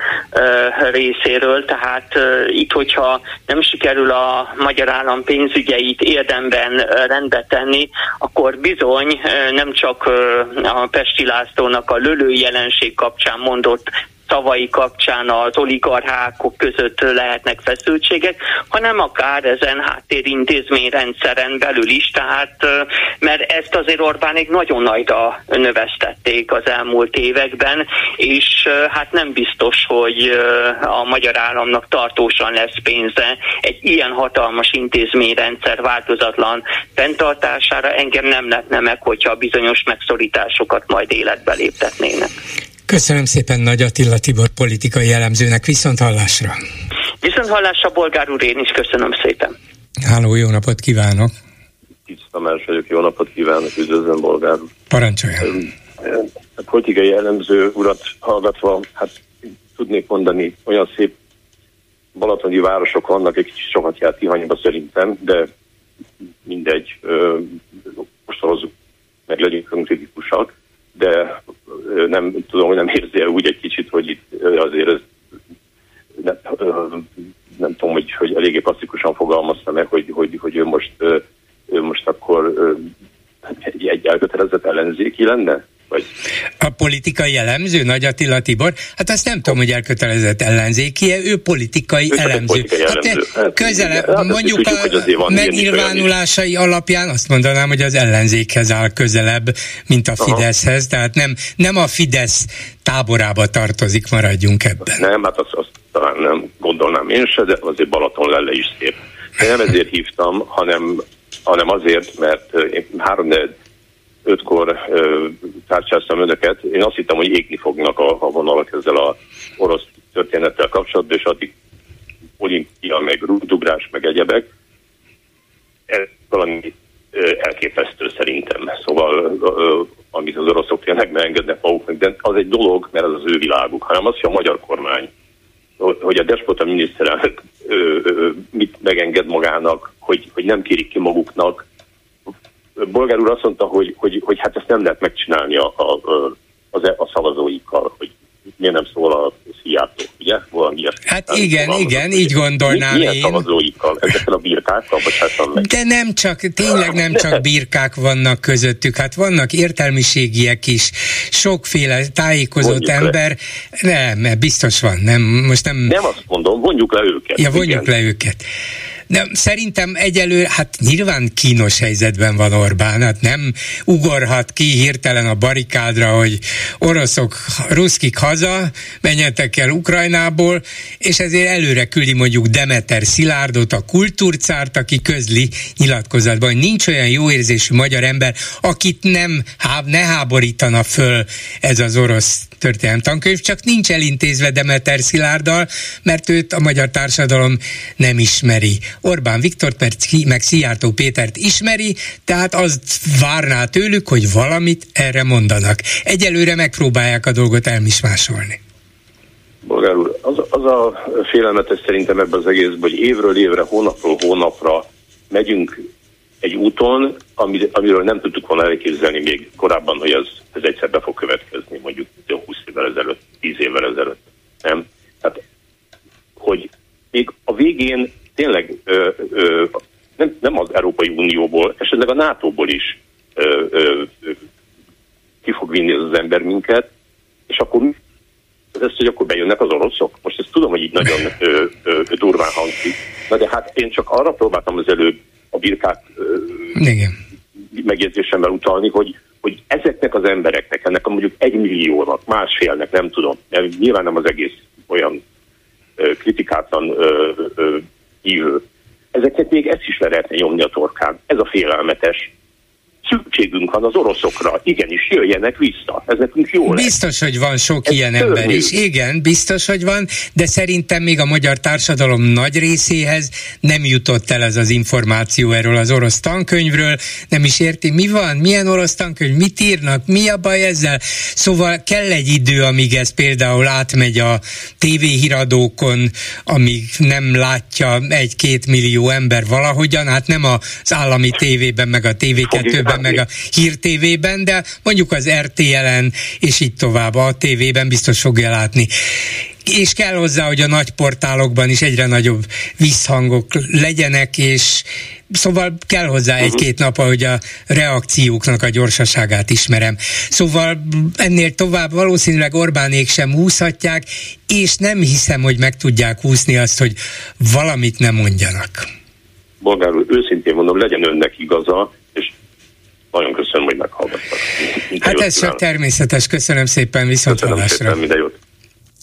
részéről, tehát itt, hogyha nem sikerül a magyar állam pénzügyeit érdemben rendbe tenni, akkor bizony nem csak a Pesti Lászlónak a lölő jelenség kapcsán mondott szavai kapcsán az oligarchákok között lehetnek feszültségek, hanem akár ezen háttérintézményrendszeren belül is, tehát mert ezt azért Orbánék nagyon nagyra növesztették az elmúlt években, és hát nem biztos, hogy a magyar államnak tartósan lesz pénze egy ilyen hatalmas intézményrendszer változatlan fenntartására. Engem nem lehetne meg, hogyha bizonyos megszorításokat majd életbe léptetnének. Köszönöm szépen Nagy Attila Tibor politikai elemzőnek, viszont hallásra. Viszont hallásra, Bolgár úr, én is köszönöm szépen. Háló, jó napot kívánok! Kicsit Tamás vagyok, jó napot kívánok, üdvözlöm Bolgár úr. Parancsoljon! A politikai elemző urat hallgatva, hát tudnék mondani, olyan szép balatoni városok vannak, egy kicsit sokat járt Tihanyba szerintem, de mindegy, most hozzuk meg legyünk kritikusak, de nem tudom, hogy nem érzi úgy egy kicsit, hogy itt azért ez nem, nem tudom, hogy, hogy eléggé klasszikusan fogalmazta meg, hogy, hogy, hogy ő most ő most akkor egy elkötelezett ellenzéki lenne? Vagy? A politikai elemző, Nagy Attila Tibor, hát azt nem tudom, hogy elkötelezett ellenzéki, ő politikai ő elemző. Politikai hát elemző. Hát, közelebb, hát, mondjuk tudjuk, a megnyilvánulásai alapján azt mondanám, hogy az ellenzékhez áll közelebb, mint a Fideszhez, Aha. tehát nem, nem a Fidesz táborába tartozik, maradjunk ebben. Nem, hát azt, azt talán nem gondolnám én se, de azért Balaton lelle is szép. De nem ezért hívtam, hanem, hanem azért, mert én három ötkor tárcsáztam önöket. Én azt hittem, hogy égni fognak a, a vonalak ezzel a orosz történettel kapcsolatban, és addig olimpia, meg rúdugrás, meg egyebek. Ez valami elképesztő szerintem. Szóval, amit az oroszok tényleg megengednek maguknak, de az egy dolog, mert az az ő világuk, hanem az, hogy a magyar kormány, hogy a despota miniszterelnök mit megenged magának, hogy, hogy nem kérik ki maguknak Bolgár úr azt mondta, hogy, hogy, hogy hát ezt nem lehet megcsinálni a, a, a, a szavazóikkal, hogy miért nem szól a Szijjártó, ugye? Valami. Hát igen, igen, így gondolnám mi, milyen én. szavazóikkal? Ezekkel a birkákkal, bocsássam meg. De nem csak, tényleg nem csak birkák vannak közöttük, hát vannak értelmiségiek is, sokféle tájékozott vonjuk ember. Le. Nem, biztos van, nem, most nem... Nem azt mondom, vonjuk le őket. Ja, vonjuk igen. le őket. De szerintem egyelő, hát nyilván kínos helyzetben van Orbán, hát nem ugorhat ki hirtelen a barikádra, hogy oroszok, ruszkik haza, menjetek el Ukrajnából, és ezért előre küldi mondjuk Demeter Szilárdot, a kultúrcárt, aki közli nyilatkozatban, hogy nincs olyan jó érzésű magyar ember, akit nem, ne háborítana föl ez az orosz történelem tankönyv, csak nincs elintézve Demeter Szilárddal, mert őt a magyar társadalom nem ismeri. Orbán Viktor meg Szijjártó Pétert ismeri, tehát azt várná tőlük, hogy valamit erre mondanak. Egyelőre megpróbálják a dolgot elmismásolni. Bolgár úr, az, az a félelmetes szerintem ebben az egészben, hogy évről évre, hónapról hónapra megyünk egy úton, amiről nem tudtuk volna elképzelni még korábban, hogy ez, ez egyszer be fog következni, mondjuk 20 évvel ezelőtt, 10 évvel ezelőtt. Nem? Tehát, hogy még a végén tényleg ö, ö, nem, nem az Európai Unióból, esetleg a NATO-ból is ö, ö, ö, ki fog vinni az, ember minket, és akkor ez az, hogy akkor bejönnek az oroszok. Most ezt tudom, hogy így nagyon (laughs) ö, ö, durván hangzik. Na de hát én csak arra próbáltam az előbb a birkát Igen. megjegyzésemmel utalni, hogy, hogy ezeknek az embereknek, ennek a mondjuk egy milliónak, másfélnek, nem tudom, mert nyilván nem az egész olyan ö, kritikátlan ö, ö, hívő. Ezeket még ezt is le lehetne nyomni a torkán. Ez a félelmetes szükségünk van az oroszokra, igenis jöjjenek vissza, ez nekünk jó lesz. Biztos, hogy van sok ez ilyen törvény. ember is, igen, biztos, hogy van, de szerintem még a magyar társadalom nagy részéhez nem jutott el ez az információ erről az orosz tankönyvről, nem is érti, mi van, milyen orosz tankönyv, mit írnak, mi a baj ezzel, szóval kell egy idő, amíg ez például átmegy a tévéhíradókon, amíg nem látja egy-két millió ember valahogyan, hát nem az állami tévében, meg a TV2-ben meg a Hír TV-ben, de mondjuk az RTL-en, és így tovább a TV-ben biztos fogja látni és kell hozzá, hogy a nagy portálokban is egyre nagyobb visszhangok legyenek, és szóval kell hozzá uh-huh. egy-két nap, hogy a reakcióknak a gyorsaságát ismerem. Szóval ennél tovább valószínűleg Orbánék sem húzhatják, és nem hiszem, hogy meg tudják húzni azt, hogy valamit nem mondjanak. Bolgár úr, őszintén mondom, legyen önnek igaza, nagyon köszönöm, hogy meghallgattak. Hát ez csak természetes, köszönöm szépen, viszont köszönöm hallásra. Szépen, minden jót.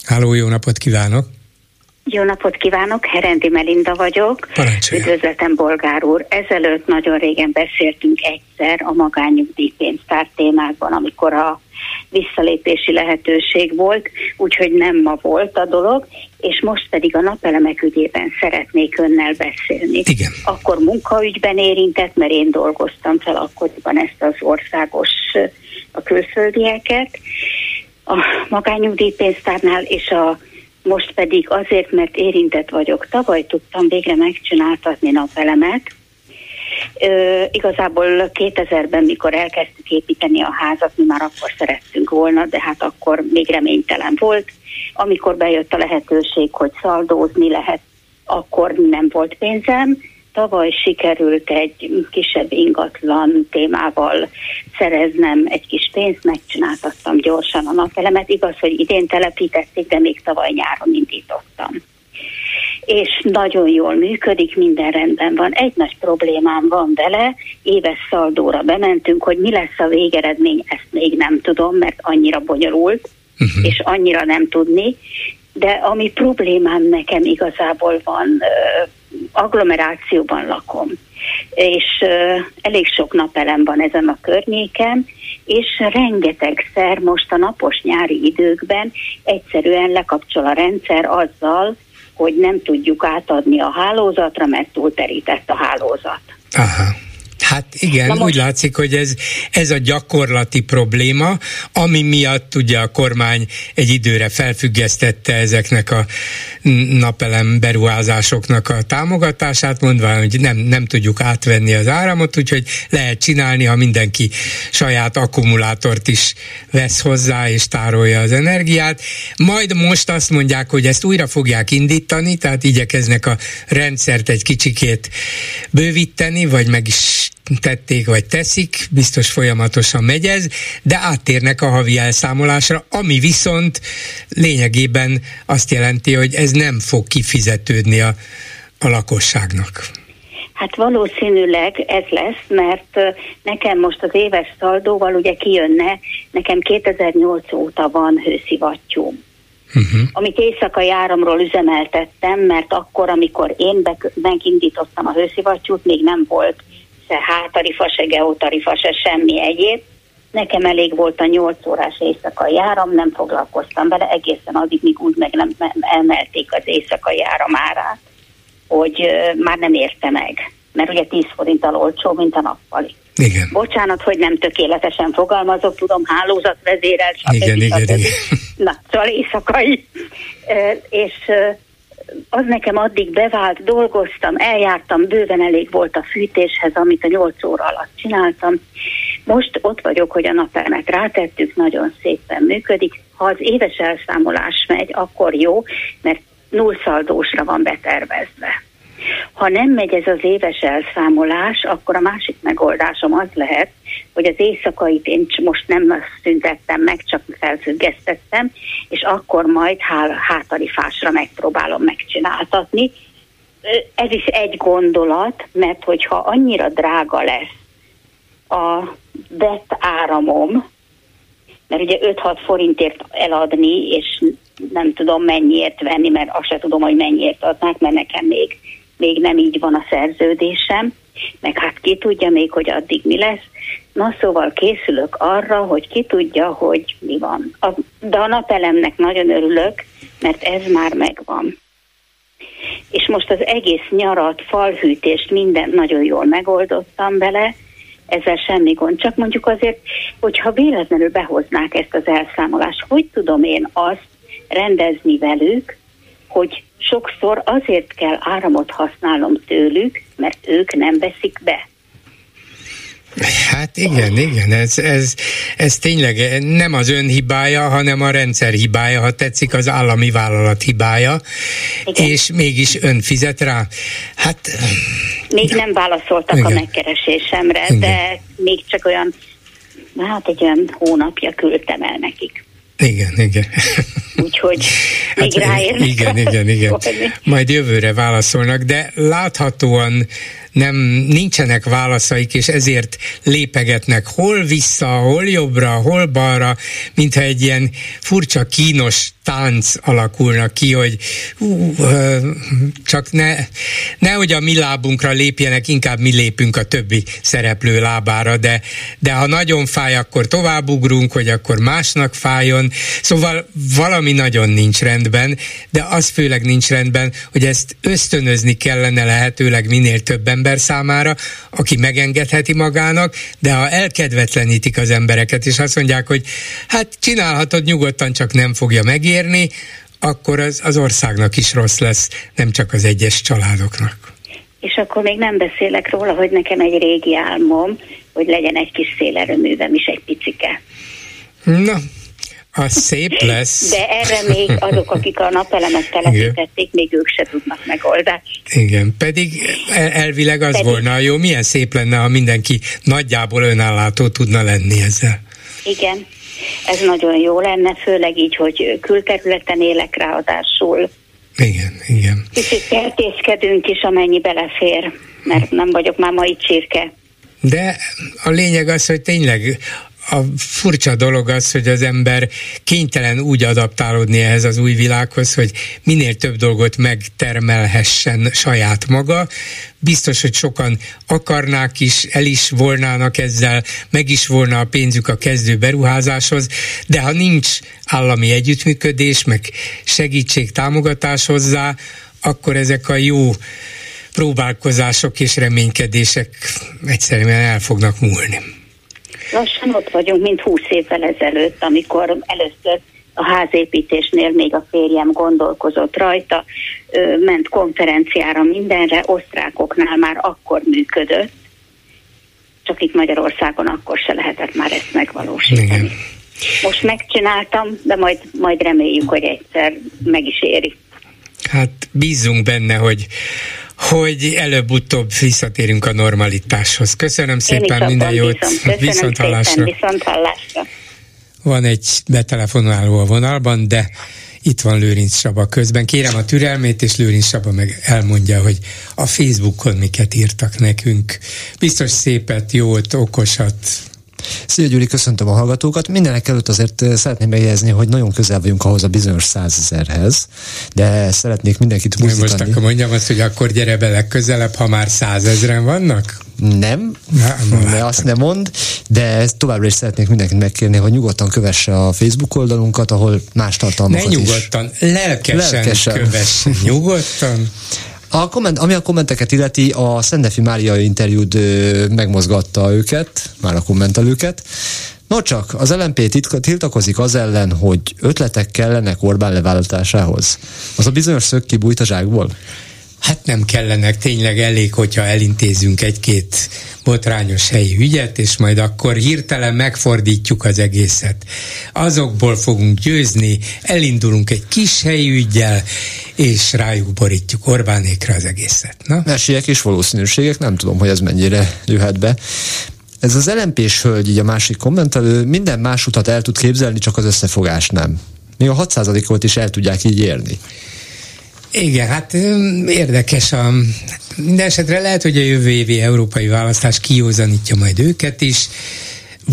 Háló, jó napot kívánok! Jó napot kívánok, Herendi Melinda vagyok. Parancsolja. Üdvözletem, Bolgár úr. Ezelőtt nagyon régen beszéltünk egyszer a magányugdíjpénztár témákban, amikor a visszalépési lehetőség volt, úgyhogy nem ma volt a dolog, és most pedig a napelemek ügyében szeretnék önnel beszélni. Igen. Akkor munkaügyben érintett, mert én dolgoztam fel akkoriban ezt az országos a külföldieket, a magányugdíjpénztárnál, és a most pedig azért, mert érintett vagyok. Tavaly tudtam végre megcsináltatni napelemet, Ö, igazából 2000-ben, mikor elkezdtük építeni a házat, mi már akkor szerettünk volna, de hát akkor még reménytelen volt. Amikor bejött a lehetőség, hogy szaldózni lehet, akkor nem volt pénzem. Tavaly sikerült egy kisebb ingatlan témával szereznem egy kis pénzt, megcsináltattam gyorsan a napelemet. Igaz, hogy idén telepítették, de még tavaly nyáron indítottam és nagyon jól működik, minden rendben van. Egy nagy problémám van vele, éves szaldóra bementünk, hogy mi lesz a végeredmény, ezt még nem tudom, mert annyira bonyolult, uh-huh. és annyira nem tudni, de ami problémám nekem igazából van, agglomerációban lakom, és elég sok napelem van ezen a környéken, és rengetegszer most a napos nyári időkben egyszerűen lekapcsol a rendszer azzal, hogy nem tudjuk átadni a hálózatra, mert túlterített a hálózat. Aha. Hát igen, most... úgy látszik, hogy ez, ez a gyakorlati probléma, ami miatt ugye a kormány egy időre felfüggesztette ezeknek a napelem beruházásoknak a támogatását, mondva, hogy nem, nem tudjuk átvenni az áramot, úgyhogy lehet csinálni, ha mindenki saját akkumulátort is vesz hozzá és tárolja az energiát. Majd most azt mondják, hogy ezt újra fogják indítani, tehát igyekeznek a rendszert egy kicsikét bővíteni, vagy meg is tették, vagy teszik, biztos folyamatosan megy ez, de áttérnek a havi elszámolásra, ami viszont lényegében azt jelenti, hogy ez nem fog kifizetődni a, a lakosságnak. Hát valószínűleg ez lesz, mert nekem most az éves szaldóval ugye kijönne, nekem 2008 óta van hőszivattyúm. Uh-huh. amit éjszakai áramról üzemeltettem, mert akkor, amikor én megindítottam a hőszivattyút, még nem volt se hátarifa, se geotarifa, se semmi egyéb. Nekem elég volt a 8 órás éjszakai áram, nem foglalkoztam vele egészen addig, míg úgy meg nem emelték az éjszakai áram árát, hogy már nem érte meg. Mert ugye 10 forinttal olcsó, mint a nappali. Igen. Bocsánat, hogy nem tökéletesen fogalmazok, tudom, hálózatvezérel, stb. Igen, igen, igen. Na, szóval éjszakai. És az nekem addig bevált, dolgoztam, eljártam, bőven elég volt a fűtéshez, amit a 8 óra alatt csináltam. Most ott vagyok, hogy a napelmet rátettük, nagyon szépen működik. Ha az éves elszámolás megy, akkor jó, mert nullszaldósra van betervezve. Ha nem megy ez az éves elszámolás, akkor a másik megoldásom az lehet, hogy az éjszakait én most nem szüntettem meg, csak felfüggesztettem, és akkor majd hátarifásra megpróbálom megcsináltatni. Ez is egy gondolat, mert hogyha annyira drága lesz a vett áramom, mert ugye 5-6 forintért eladni, és nem tudom mennyiért venni, mert azt se tudom, hogy mennyiért adnák, mert nekem még még nem így van a szerződésem, meg hát ki tudja még, hogy addig mi lesz. Na szóval készülök arra, hogy ki tudja, hogy mi van. A, de a napelemnek nagyon örülök, mert ez már megvan. És most az egész nyarat, falhűtést, minden nagyon jól megoldottam vele, ezzel semmi gond. Csak mondjuk azért, hogyha véletlenül behoznák ezt az elszámolást, hogy tudom én azt rendezni velük, hogy sokszor azért kell áramot használnom tőlük, mert ők nem veszik be. Hát igen, igen, ez, ez, ez tényleg nem az ön hibája, hanem a rendszer hibája, ha tetszik, az állami vállalat hibája, igen. és mégis ön fizet rá. Hát... Még nem válaszoltak igen. a megkeresésemre, igen. de még csak olyan, hát egy olyan hónapja küldtem el nekik. Igen, igen. Úgyhogy még hát, Igen, igen, igen. Majd jövőre válaszolnak, de láthatóan nem nincsenek válaszaik, és ezért lépegetnek hol vissza, hol jobbra, hol balra, mintha egy ilyen furcsa, kínos tánc alakulnak ki, hogy uh, csak ne, nehogy a mi lábunkra lépjenek, inkább mi lépünk a többi szereplő lábára, de, de ha nagyon fáj, akkor továbbugrunk, hogy akkor másnak fájjon. Szóval valami nagyon nincs rendben, de az főleg nincs rendben, hogy ezt ösztönözni kellene lehetőleg minél több ember számára, aki megengedheti magának, de ha elkedvetlenítik az embereket, és azt mondják, hogy hát csinálhatod nyugodtan, csak nem fogja megérni, akkor az, az országnak is rossz lesz, nem csak az egyes családoknak. És akkor még nem beszélek róla, hogy nekem egy régi álmom, hogy legyen egy kis szélerőművem is egy picike. Na, az szép lesz. De erre még azok, akik a napelemet telepítették, még ők se tudnak megoldást. Igen, pedig elvileg az pedig... volna jó, milyen szép lenne, ha mindenki nagyjából önállátó tudna lenni ezzel. Igen, ez nagyon jó lenne, főleg így, hogy külterületen élek ráadásul. Igen, igen. Kicsit kertészkedünk is, amennyi belefér, mert nem vagyok már mai csirke. De a lényeg az, hogy tényleg a furcsa dolog az, hogy az ember kénytelen úgy adaptálódni ehhez az új világhoz, hogy minél több dolgot megtermelhessen saját maga. Biztos, hogy sokan akarnák is, el is volnának ezzel, meg is volna a pénzük a kezdő beruházáshoz, de ha nincs állami együttműködés, meg segítség, támogatás hozzá, akkor ezek a jó próbálkozások és reménykedések egyszerűen el fognak múlni. Lassan ott vagyunk, mint húsz évvel ezelőtt, amikor először a házépítésnél még a férjem gondolkozott rajta, ment konferenciára mindenre, osztrákoknál már akkor működött, csak itt Magyarországon akkor se lehetett már ezt megvalósítani. Igen. Most megcsináltam, de majd, majd reméljük, hogy egyszer meg is éri. Hát bízunk benne, hogy hogy előbb-utóbb visszatérünk a normalitáshoz. Köszönöm szépen, minden jót. viszont hallásra. viszont hallásra. Van egy betelefonáló a vonalban, de itt van Lőrinc Saba közben. Kérem a türelmét, és Lőrinc Saba meg elmondja, hogy a Facebookon miket írtak nekünk. Biztos szépet, jót, okosat, Szia Gyuri, köszöntöm a hallgatókat. Mindenek előtt azért eh, szeretném megjegyezni, hogy nagyon közel vagyunk ahhoz a bizonyos százezerhez, de szeretnék mindenkit buzdítani. Most akkor mondjam azt, hogy akkor gyere be legközelebb, ha már százezren vannak? Nem, Na, azt nem mond, de továbbra is szeretnék mindenkit megkérni, hogy nyugodtan kövesse a Facebook oldalunkat, ahol más tartalmakat ne nyugodtan, is. lelkesen, lelkesen. kövesse, nyugodtan. (laughs) A komment, ami a kommenteket illeti, a Szendefi Mária interjúd megmozgatta őket, már a kommentelőket. No csak, az LMP tiltakozik az ellen, hogy ötletek kellenek Orbán levállatásához. Az a bizonyos szög kibújt a zsákból? Hát nem kellenek, tényleg elég, hogyha elintézünk egy-két botrányos helyi ügyet, és majd akkor hirtelen megfordítjuk az egészet. Azokból fogunk győzni, elindulunk egy kis helyi ügyel, és rájuk borítjuk Orbánékra az egészet. Na? Esélyek és valószínűségek, nem tudom, hogy ez mennyire jöhet be. Ez az lmp hölgy, így a másik kommentelő, minden más utat el tud képzelni, csak az összefogás nem. Még a 6%-ot is el tudják így érni. Igen, hát érdekes a... Minden esetre lehet, hogy a jövő évi európai választás kiózanítja majd őket is,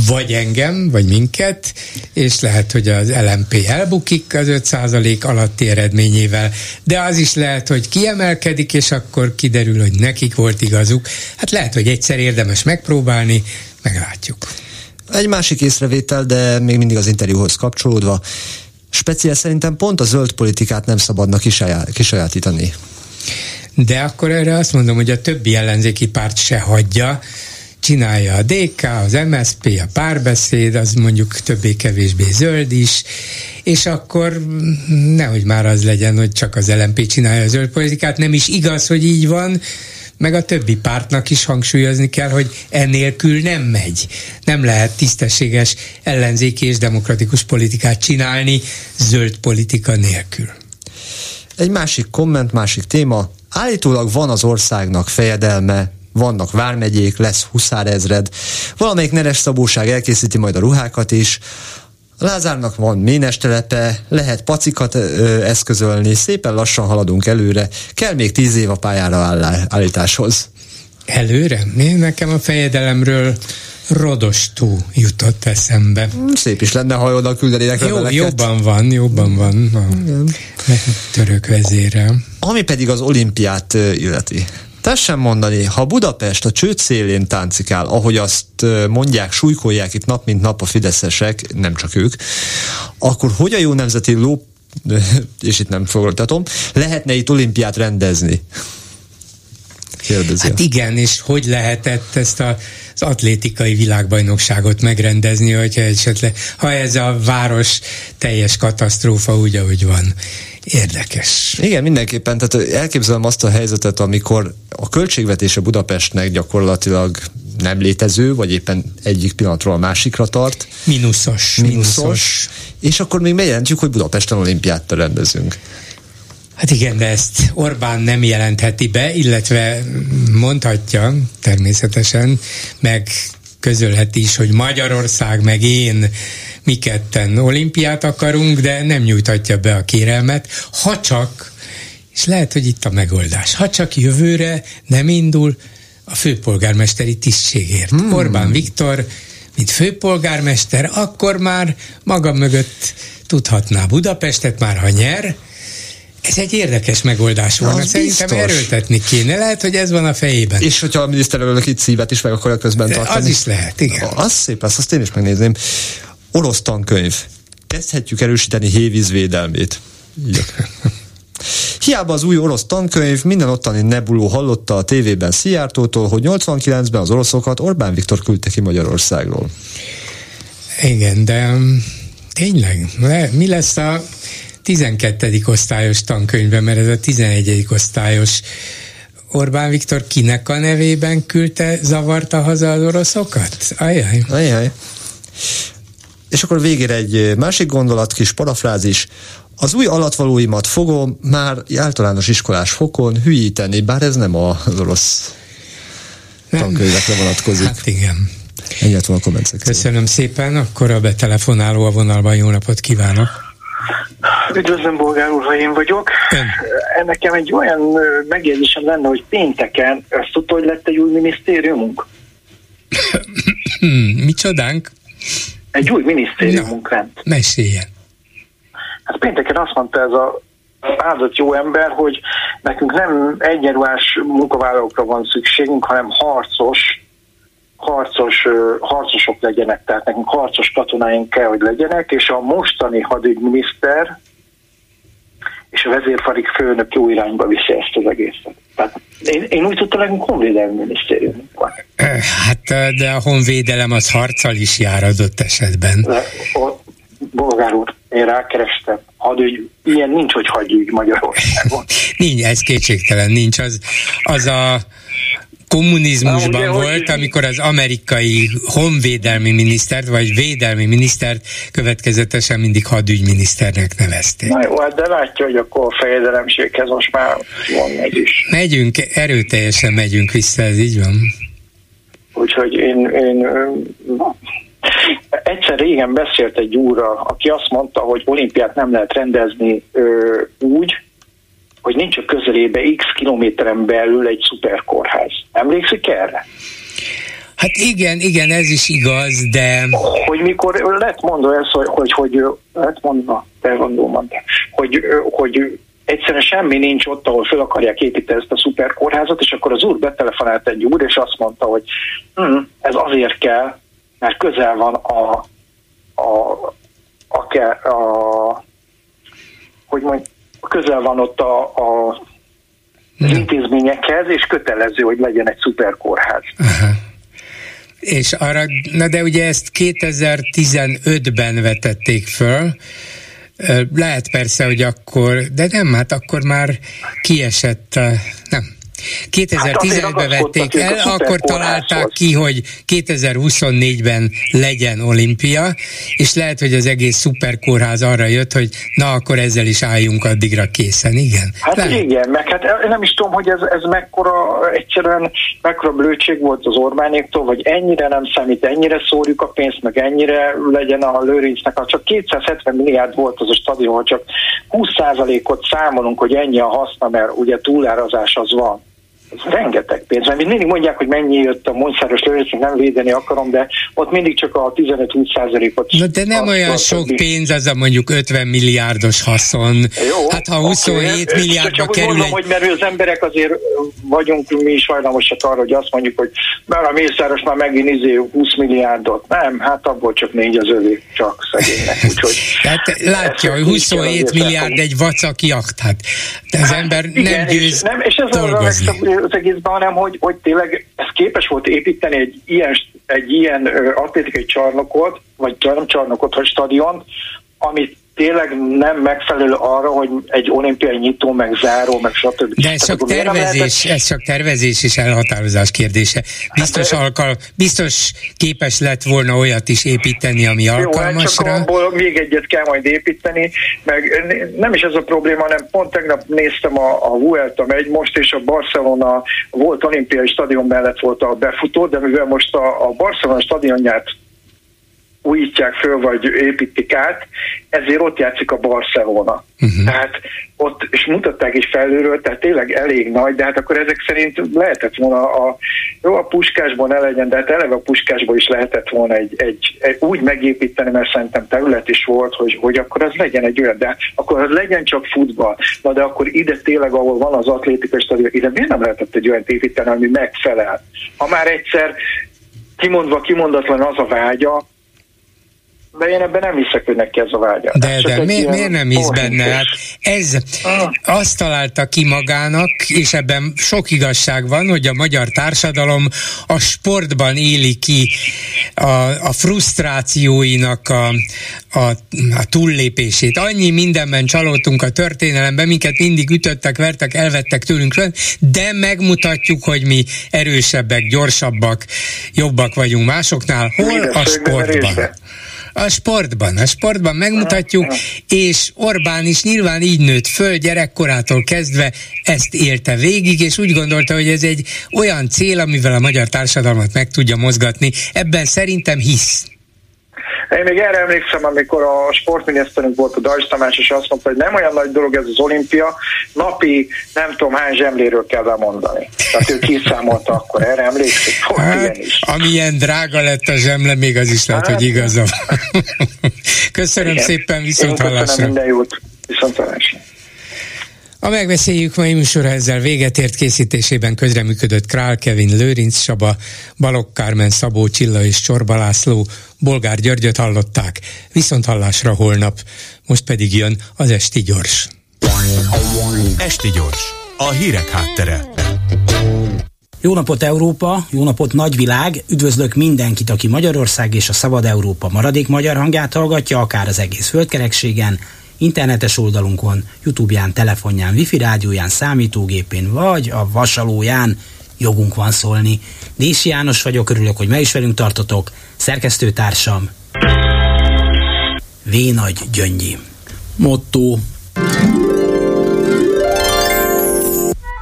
vagy engem, vagy minket, és lehet, hogy az LMP elbukik az 5% alatti eredményével, de az is lehet, hogy kiemelkedik, és akkor kiderül, hogy nekik volt igazuk. Hát lehet, hogy egyszer érdemes megpróbálni, meglátjuk. Egy másik észrevétel, de még mindig az interjúhoz kapcsolódva, speciál szerintem pont a zöld politikát nem szabadna kisajátítani. De akkor erre azt mondom, hogy a többi ellenzéki párt se hagyja, csinálja a DK, az MSP, a párbeszéd, az mondjuk többé-kevésbé zöld is, és akkor nehogy már az legyen, hogy csak az LMP csinálja a zöld politikát, nem is igaz, hogy így van, meg a többi pártnak is hangsúlyozni kell, hogy enélkül nem megy. Nem lehet tisztességes ellenzéki és demokratikus politikát csinálni zöld politika nélkül. Egy másik komment, másik téma. Állítólag van az országnak fejedelme, vannak vármegyék, lesz huszárezred, valamelyik neres szabóság elkészíti majd a ruhákat is, Lázárnak van ménes telepe, lehet pacikat ö, eszközölni, szépen lassan haladunk előre, kell még tíz év a pályára állításhoz. Előre? Én nekem a fejedelemről Rodostó jutott eszembe. Szép is lenne, ha oda küldenének Jó, Jobban van, jobban van a török vezére. Ami pedig az olimpiát illeti. Tessen mondani, ha Budapest a csőd szélén táncikál, ahogy azt mondják, súlykolják itt nap mint nap a fideszesek, nem csak ők, akkor hogy a jó nemzeti ló, (laughs) és itt nem foglaltatom, lehetne itt olimpiát rendezni? Kérdezi. Hát igen, és hogy lehetett ezt a, az atlétikai világbajnokságot megrendezni, hogyha esetleg, ha ez a város teljes katasztrófa úgy, ahogy van. Érdekes. Igen, mindenképpen. Tehát elképzelem azt a helyzetet, amikor a költségvetése Budapestnek gyakorlatilag nem létező, vagy éppen egyik pillanatról a másikra tart. Minuszos. Minuszos. minuszos. És akkor még bejelentjük, hogy Budapesten olimpiát rendezünk. Hát igen, de ezt Orbán nem jelentheti be, illetve mondhatja természetesen, meg közölheti is, hogy Magyarország meg én mi ketten olimpiát akarunk, de nem nyújtatja be a kérelmet, ha csak, és lehet, hogy itt a megoldás, ha csak jövőre nem indul a főpolgármesteri tisztségért. Hmm. Orbán Viktor, mint főpolgármester, akkor már maga mögött tudhatná Budapestet, már ha nyer, ez egy érdekes megoldás volna. Szerintem biztos. erőltetni kéne. Lehet, hogy ez van a fejében. És hogyha a miniszterelnök itt szívet is meg akarja közben tartani. Az is lehet, igen. Az szép lesz, azt én is megnézném. Orosz tankönyv. Kezdhetjük erősíteni hévíz védelmét. Hiába az új orosz tankönyv, minden ottani nebuló hallotta a tévében Szijjártótól, hogy 89-ben az oroszokat Orbán Viktor küldte ki Magyarországról. Igen, de um, tényleg, mi lesz a 12. osztályos tankönyvben, mert ez a 11. osztályos Orbán Viktor kinek a nevében küldte, zavarta haza az oroszokat? Ajaj. Ajaj. És akkor végére egy másik gondolat, kis parafrázis. Az új alatvalóimat fogom már általános iskolás fokon hülyíteni, bár ez nem az orosz tankönyvekre vonatkozik. Hát igen. Ennyi van a komment Köszönöm szépen, akkor a betelefonáló a vonalban jó napot kívánok. Üdvözlöm, Bolgár úr, ha én vagyok. Ön. Nekem egy olyan megjegyzésem lenne, hogy pénteken ezt tudta, hogy lett egy új minisztériumunk? Micsodánk? Egy új minisztériumunk no, lent. Meséljen. Hát pénteken azt mondta ez a áldott jó ember, hogy nekünk nem egyenruhás munkavállalókra van szükségünk, hanem harcos, harcos, harcosok legyenek, tehát nekünk harcos katonáink kell, hogy legyenek, és a mostani hadügyminiszter és a vezérfarik főnök jó irányba viszi ezt az egészet. Tehát én, én úgy tudtam, hogy honvédelmi minisztérium van. Hát, de a honvédelem az harccal is jár adott esetben. De, a, bolgár úr, én rákerestem, hadügy, ilyen nincs, hogy hadügy Magyarországon. (laughs) nincs, ez kétségtelen nincs. Az, az a kommunizmusban Na, ugye, volt, hogy... amikor az amerikai honvédelmi minisztert, vagy védelmi minisztert következetesen mindig hadügyminiszternek nevezték. Na jó, hát de látja, hogy akkor a fejedelemséghez most már van megy is. Megyünk, erőteljesen megyünk vissza, ez így van. Úgyhogy én, én egyszer régen beszélt egy úrra, aki azt mondta, hogy olimpiát nem lehet rendezni ö, úgy, hogy nincs a közelébe x kilométeren belül egy szuperkórház. Emlékszik erre? Hát igen, igen, ez is igaz, de... Hogy mikor lett mondva ez, hogy, hogy, hogy lett mondva, elgondolom, hogy, hogy egyszerűen semmi nincs ott, ahol fel akarják építeni ezt a szuperkórházat, és akkor az úr betelefonált egy úr, és azt mondta, hogy hm, ez azért kell, mert közel van a, a, a, a, a hogy mondj, közel van ott a, a az intézményekhez, és kötelező, hogy legyen egy szuperkórház. Aha. És arra, na de ugye ezt 2015-ben vetették föl, lehet persze, hogy akkor, de nem, hát akkor már kiesett, nem. 2015-ben hát vették el, akkor találták ki, hogy 2024-ben legyen olimpia, és lehet, hogy az egész szuperkórház arra jött, hogy na, akkor ezzel is álljunk addigra készen, igen? Hát lehet. igen, meg hát nem is tudom, hogy ez, ez mekkora, egyszerűen mekkora blödség volt az Orbánéktól, vagy ennyire nem számít, ennyire szórjuk a pénzt, meg ennyire legyen a Lőrincnek, csak 270 milliárd volt az a stadion, csak 20%-ot számolunk, hogy ennyi a haszna, mert ugye túlárazás az van rengeteg pénz. Mert mindig mondják, hogy mennyi jött a Monszáros lőrésznek, nem védeni akarom, de ott mindig csak a 15-20 százalékot. Na de nem olyan sok többi. pénz, az a mondjuk 50 milliárdos haszon. Jó, hát ha 27 okay. milliárdba csak kerül mondom, egy... hogy mert az emberek azért vagyunk mi is hajlamosak arra, hogy azt mondjuk, hogy mert a Mészáros már megint izé 20 milliárdot. Nem, hát abból csak négy az övé, csak szegénynek. (laughs) Úgyhogy hát látja, hogy 27 milliárd egy vacak jacht, hát az hát ember nem igen, győz és, nem, és ez dolgozni. A az egészben, hanem hogy, hogy tényleg ez képes volt építeni egy ilyen, egy ilyen atlétikai csarnokot, vagy nem csarnokot, vagy stadiont, amit tényleg nem megfelelő arra, hogy egy olimpiai nyitó, meg záró, meg stb. De ez csak tervezés, ez csak tervezés és elhatározás kérdése. Biztos, hát, alkal, biztos képes lett volna olyat is építeni, ami jó, alkalmasra. Jó, hát csak abból még egyet kell majd építeni, meg nem is ez a probléma, hanem pont tegnap néztem a, a Vuelta megy most, és a Barcelona volt olimpiai stadion mellett volt a befutó, de mivel most a, a Barcelona stadionját újítják föl, vagy építik át, ezért ott játszik a Barcelona. Uh-huh. Tehát ott, és mutatták is felülről, tehát tényleg elég nagy, de hát akkor ezek szerint lehetett volna a, jó, a puskásban ne legyen, de hát eleve a puskásban is lehetett volna egy, egy, egy, úgy megépíteni, mert szerintem terület is volt, hogy, hogy akkor az legyen egy olyan, de akkor az legyen csak futball. Na de akkor ide tényleg, ahol van az atlétikai stadion, ide miért nem lehetett egy olyan építeni, ami megfelel? Ha már egyszer kimondva kimondatlan az a vágya, de én ebben nem hiszek, hogy neki ez a vágya. De, de mi, miért nem hisz benne? Hát ez ah. azt találta ki magának, és ebben sok igazság van, hogy a magyar társadalom a sportban éli ki a, a frusztrációinak a, a, a túllépését. Annyi mindenben csalódtunk a történelemben, minket mindig ütöttek, vertek, elvettek tőlünk, de megmutatjuk, hogy mi erősebbek, gyorsabbak, jobbak vagyunk másoknál. Hol a sportban? A sportban. A sportban megmutatjuk, és Orbán is nyilván így nőtt föl gyerekkorától kezdve, ezt élte végig, és úgy gondolta, hogy ez egy olyan cél, amivel a magyar társadalmat meg tudja mozgatni. Ebben szerintem hisz. Én még erre emlékszem, amikor a sportminiszterünk volt a Dajs Tamás, és azt mondta, hogy nem olyan nagy dolog ez az olimpia, napi nem tudom hány zsemléről kell bemondani. Tehát ő kiszámolta akkor, erre emlékszik. Hát, amilyen drága lett a zsemle, még az is lehet, hát, hogy igaza (laughs) Köszönöm Igen. szépen, viszont hallásra. Köszönöm minden jót, viszont hallásra. A megbeszéljük mai műsora ezzel véget ért. Készítésében közreműködött Král Kevin, Lőrinc Saba, Balogh Kármen, Szabó Csilla és Csorba László, Bolgár Györgyöt hallották, viszont hallásra holnap, most pedig jön az Esti Gyors. Esti Gyors, a hírek háttere. Jó napot Európa, jó napot nagyvilág, üdvözlök mindenkit, aki Magyarország és a Szabad Európa maradék magyar hangját hallgatja, akár az egész földkerekségen, internetes oldalunkon, Youtube-ján, telefonján, wifi rádióján, számítógépén, vagy a vasalóján jogunk van szólni. Dési János vagyok, örülök, hogy me is velünk tartotok, szerkesztőtársam V. Nagy Gyöngyi. Motto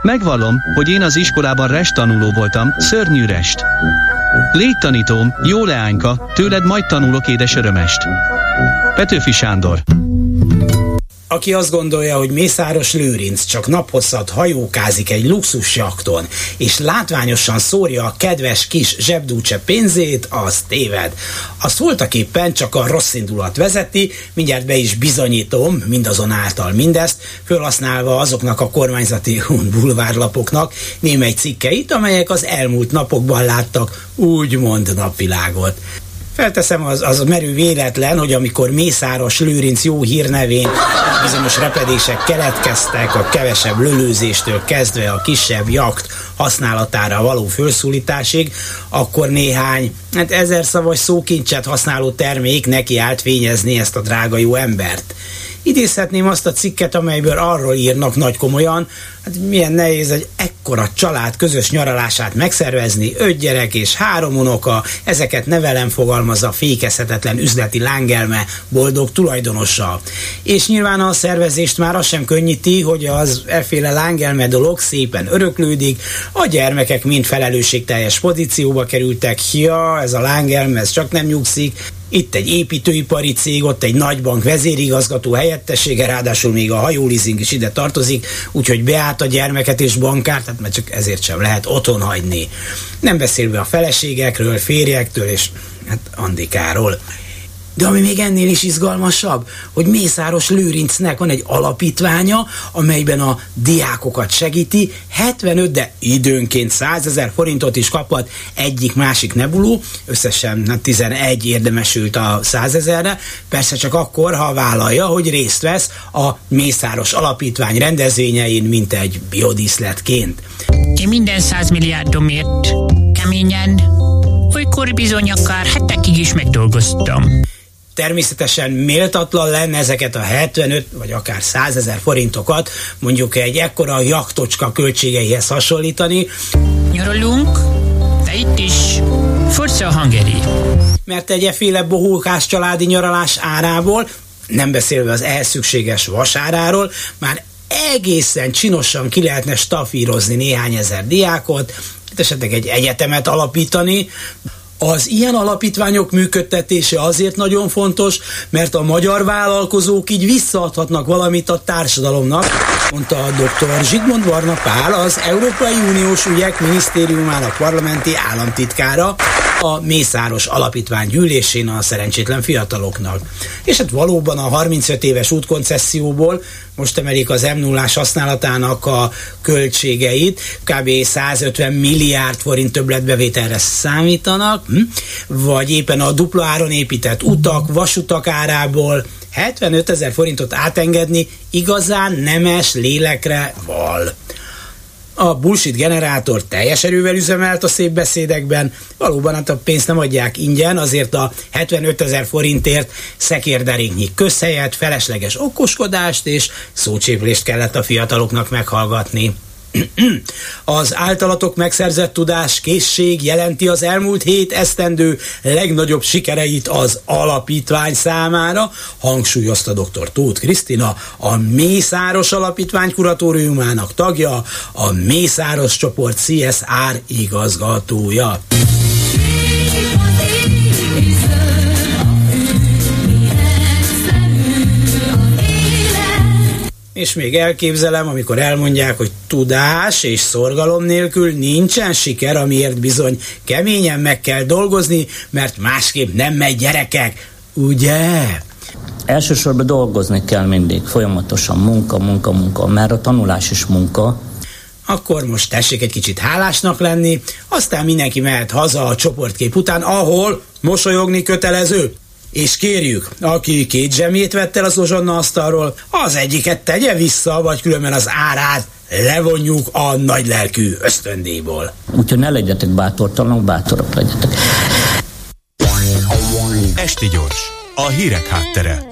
Megvallom, hogy én az iskolában rest tanuló voltam, szörnyű rest. Légy tanítóm, jó leányka, tőled majd tanulok édes örömest. Petőfi Sándor aki azt gondolja, hogy Mészáros Lőrinc csak naphosszat hajókázik egy luxusjakton, és látványosan szórja a kedves kis zsebdúcse pénzét, az téved. Azt voltak éppen csak a rossz indulat vezeti, mindjárt be is bizonyítom mindazonáltal mindezt, felhasználva azoknak a kormányzati bulvárlapoknak némely cikkeit, amelyek az elmúlt napokban láttak úgymond napvilágot. Felteszem, az, az merő véletlen, hogy amikor Mészáros Lőrinc jó hírnevén bizonyos repedések keletkeztek, a kevesebb lölőzéstől kezdve a kisebb jakt használatára való felszólításig, akkor néhány hát ezer szavas szókincset használó termék neki állt fényezni ezt a drága jó embert. Idézhetném azt a cikket, amelyből arról írnak nagy komolyan, hát milyen nehéz egy ekkora család közös nyaralását megszervezni, öt gyerek és három unoka, ezeket nevelem fogalmazza fékezhetetlen üzleti lángelme boldog tulajdonossal. És nyilván a szervezést már azt sem könnyíti, hogy az efféle lángelme dolog szépen öröklődik, a gyermekek mind felelősségteljes pozícióba kerültek, ja, ez a lángelme, ez csak nem nyugszik, itt egy építőipari cég, ott egy nagybank vezérigazgató helyettessége, ráadásul még a hajólizing is ide tartozik, úgyhogy beállt a gyermeket és bankárt, tehát mert csak ezért sem lehet otthon hagyni. Nem beszélve a feleségekről, férjektől és hát Andikáról. De ami még ennél is izgalmasabb, hogy Mészáros Lőrincnek van egy alapítványa, amelyben a diákokat segíti, 75, de időnként 100 ezer forintot is kaphat egyik-másik nebuló, összesen 11 érdemesült a 100 ezerre, persze csak akkor, ha vállalja, hogy részt vesz a Mészáros Alapítvány rendezvényein, mint egy biodíszletként. Én minden 100 milliárdomért keményen, olykor bizony akár hetekig is megdolgoztam természetesen méltatlan lenne ezeket a 75 vagy akár 100 ezer forintokat mondjuk egy ekkora jaktocska költségeihez hasonlítani. Nyaralunk, de itt is Forza Hungary. Mert egy efféle bohókás családi nyaralás árából, nem beszélve az ehhez szükséges vasáráról, már egészen csinosan ki lehetne stafírozni néhány ezer diákot, esetleg egy egyetemet alapítani, az ilyen alapítványok működtetése azért nagyon fontos, mert a magyar vállalkozók így visszaadhatnak valamit a társadalomnak, mondta a dr. Zsigmond Varna Pál, az Európai Uniós Ügyek Minisztériumának parlamenti államtitkára a Mészáros Alapítvány gyűlésén a szerencsétlen fiataloknak. És hát valóban a 35 éves útkoncesszióból most emelik az m 0 használatának a költségeit, kb. 150 milliárd forint többletbevételre számítanak, hm? vagy éppen a dupla áron épített utak, vasutak árából 75 ezer forintot átengedni igazán nemes lélekre val. A bullshit generátor teljes erővel üzemelt a szép beszédekben, valóban hát a pénzt nem adják ingyen, azért a 75 ezer forintért szekérderéknyi közhelyet, felesleges okoskodást és szócséplést kellett a fiataloknak meghallgatni. Az általatok megszerzett tudás, készség jelenti az elmúlt hét esztendő legnagyobb sikereit az alapítvány számára, hangsúlyozta dr. Tóth Krisztina, a Mészáros Alapítvány kuratóriumának tagja, a Mészáros csoport CSR igazgatója. És még elképzelem, amikor elmondják, hogy tudás és szorgalom nélkül nincsen siker, amiért bizony keményen meg kell dolgozni, mert másképp nem megy gyerekek, ugye? Elsősorban dolgozni kell mindig, folyamatosan munka, munka, munka, mert a tanulás is munka, akkor most tessék egy kicsit hálásnak lenni, aztán mindenki mehet haza a csoportkép után, ahol mosolyogni kötelező. És kérjük, aki két zsemjét vett el az ozsonna asztalról, az egyiket tegye vissza, vagy különben az árát levonjuk a nagy lelkű ösztöndéból. Úgyhogy ne legyetek bátortalanok, bátorok legyetek. Esti gyors, a hírek háttere.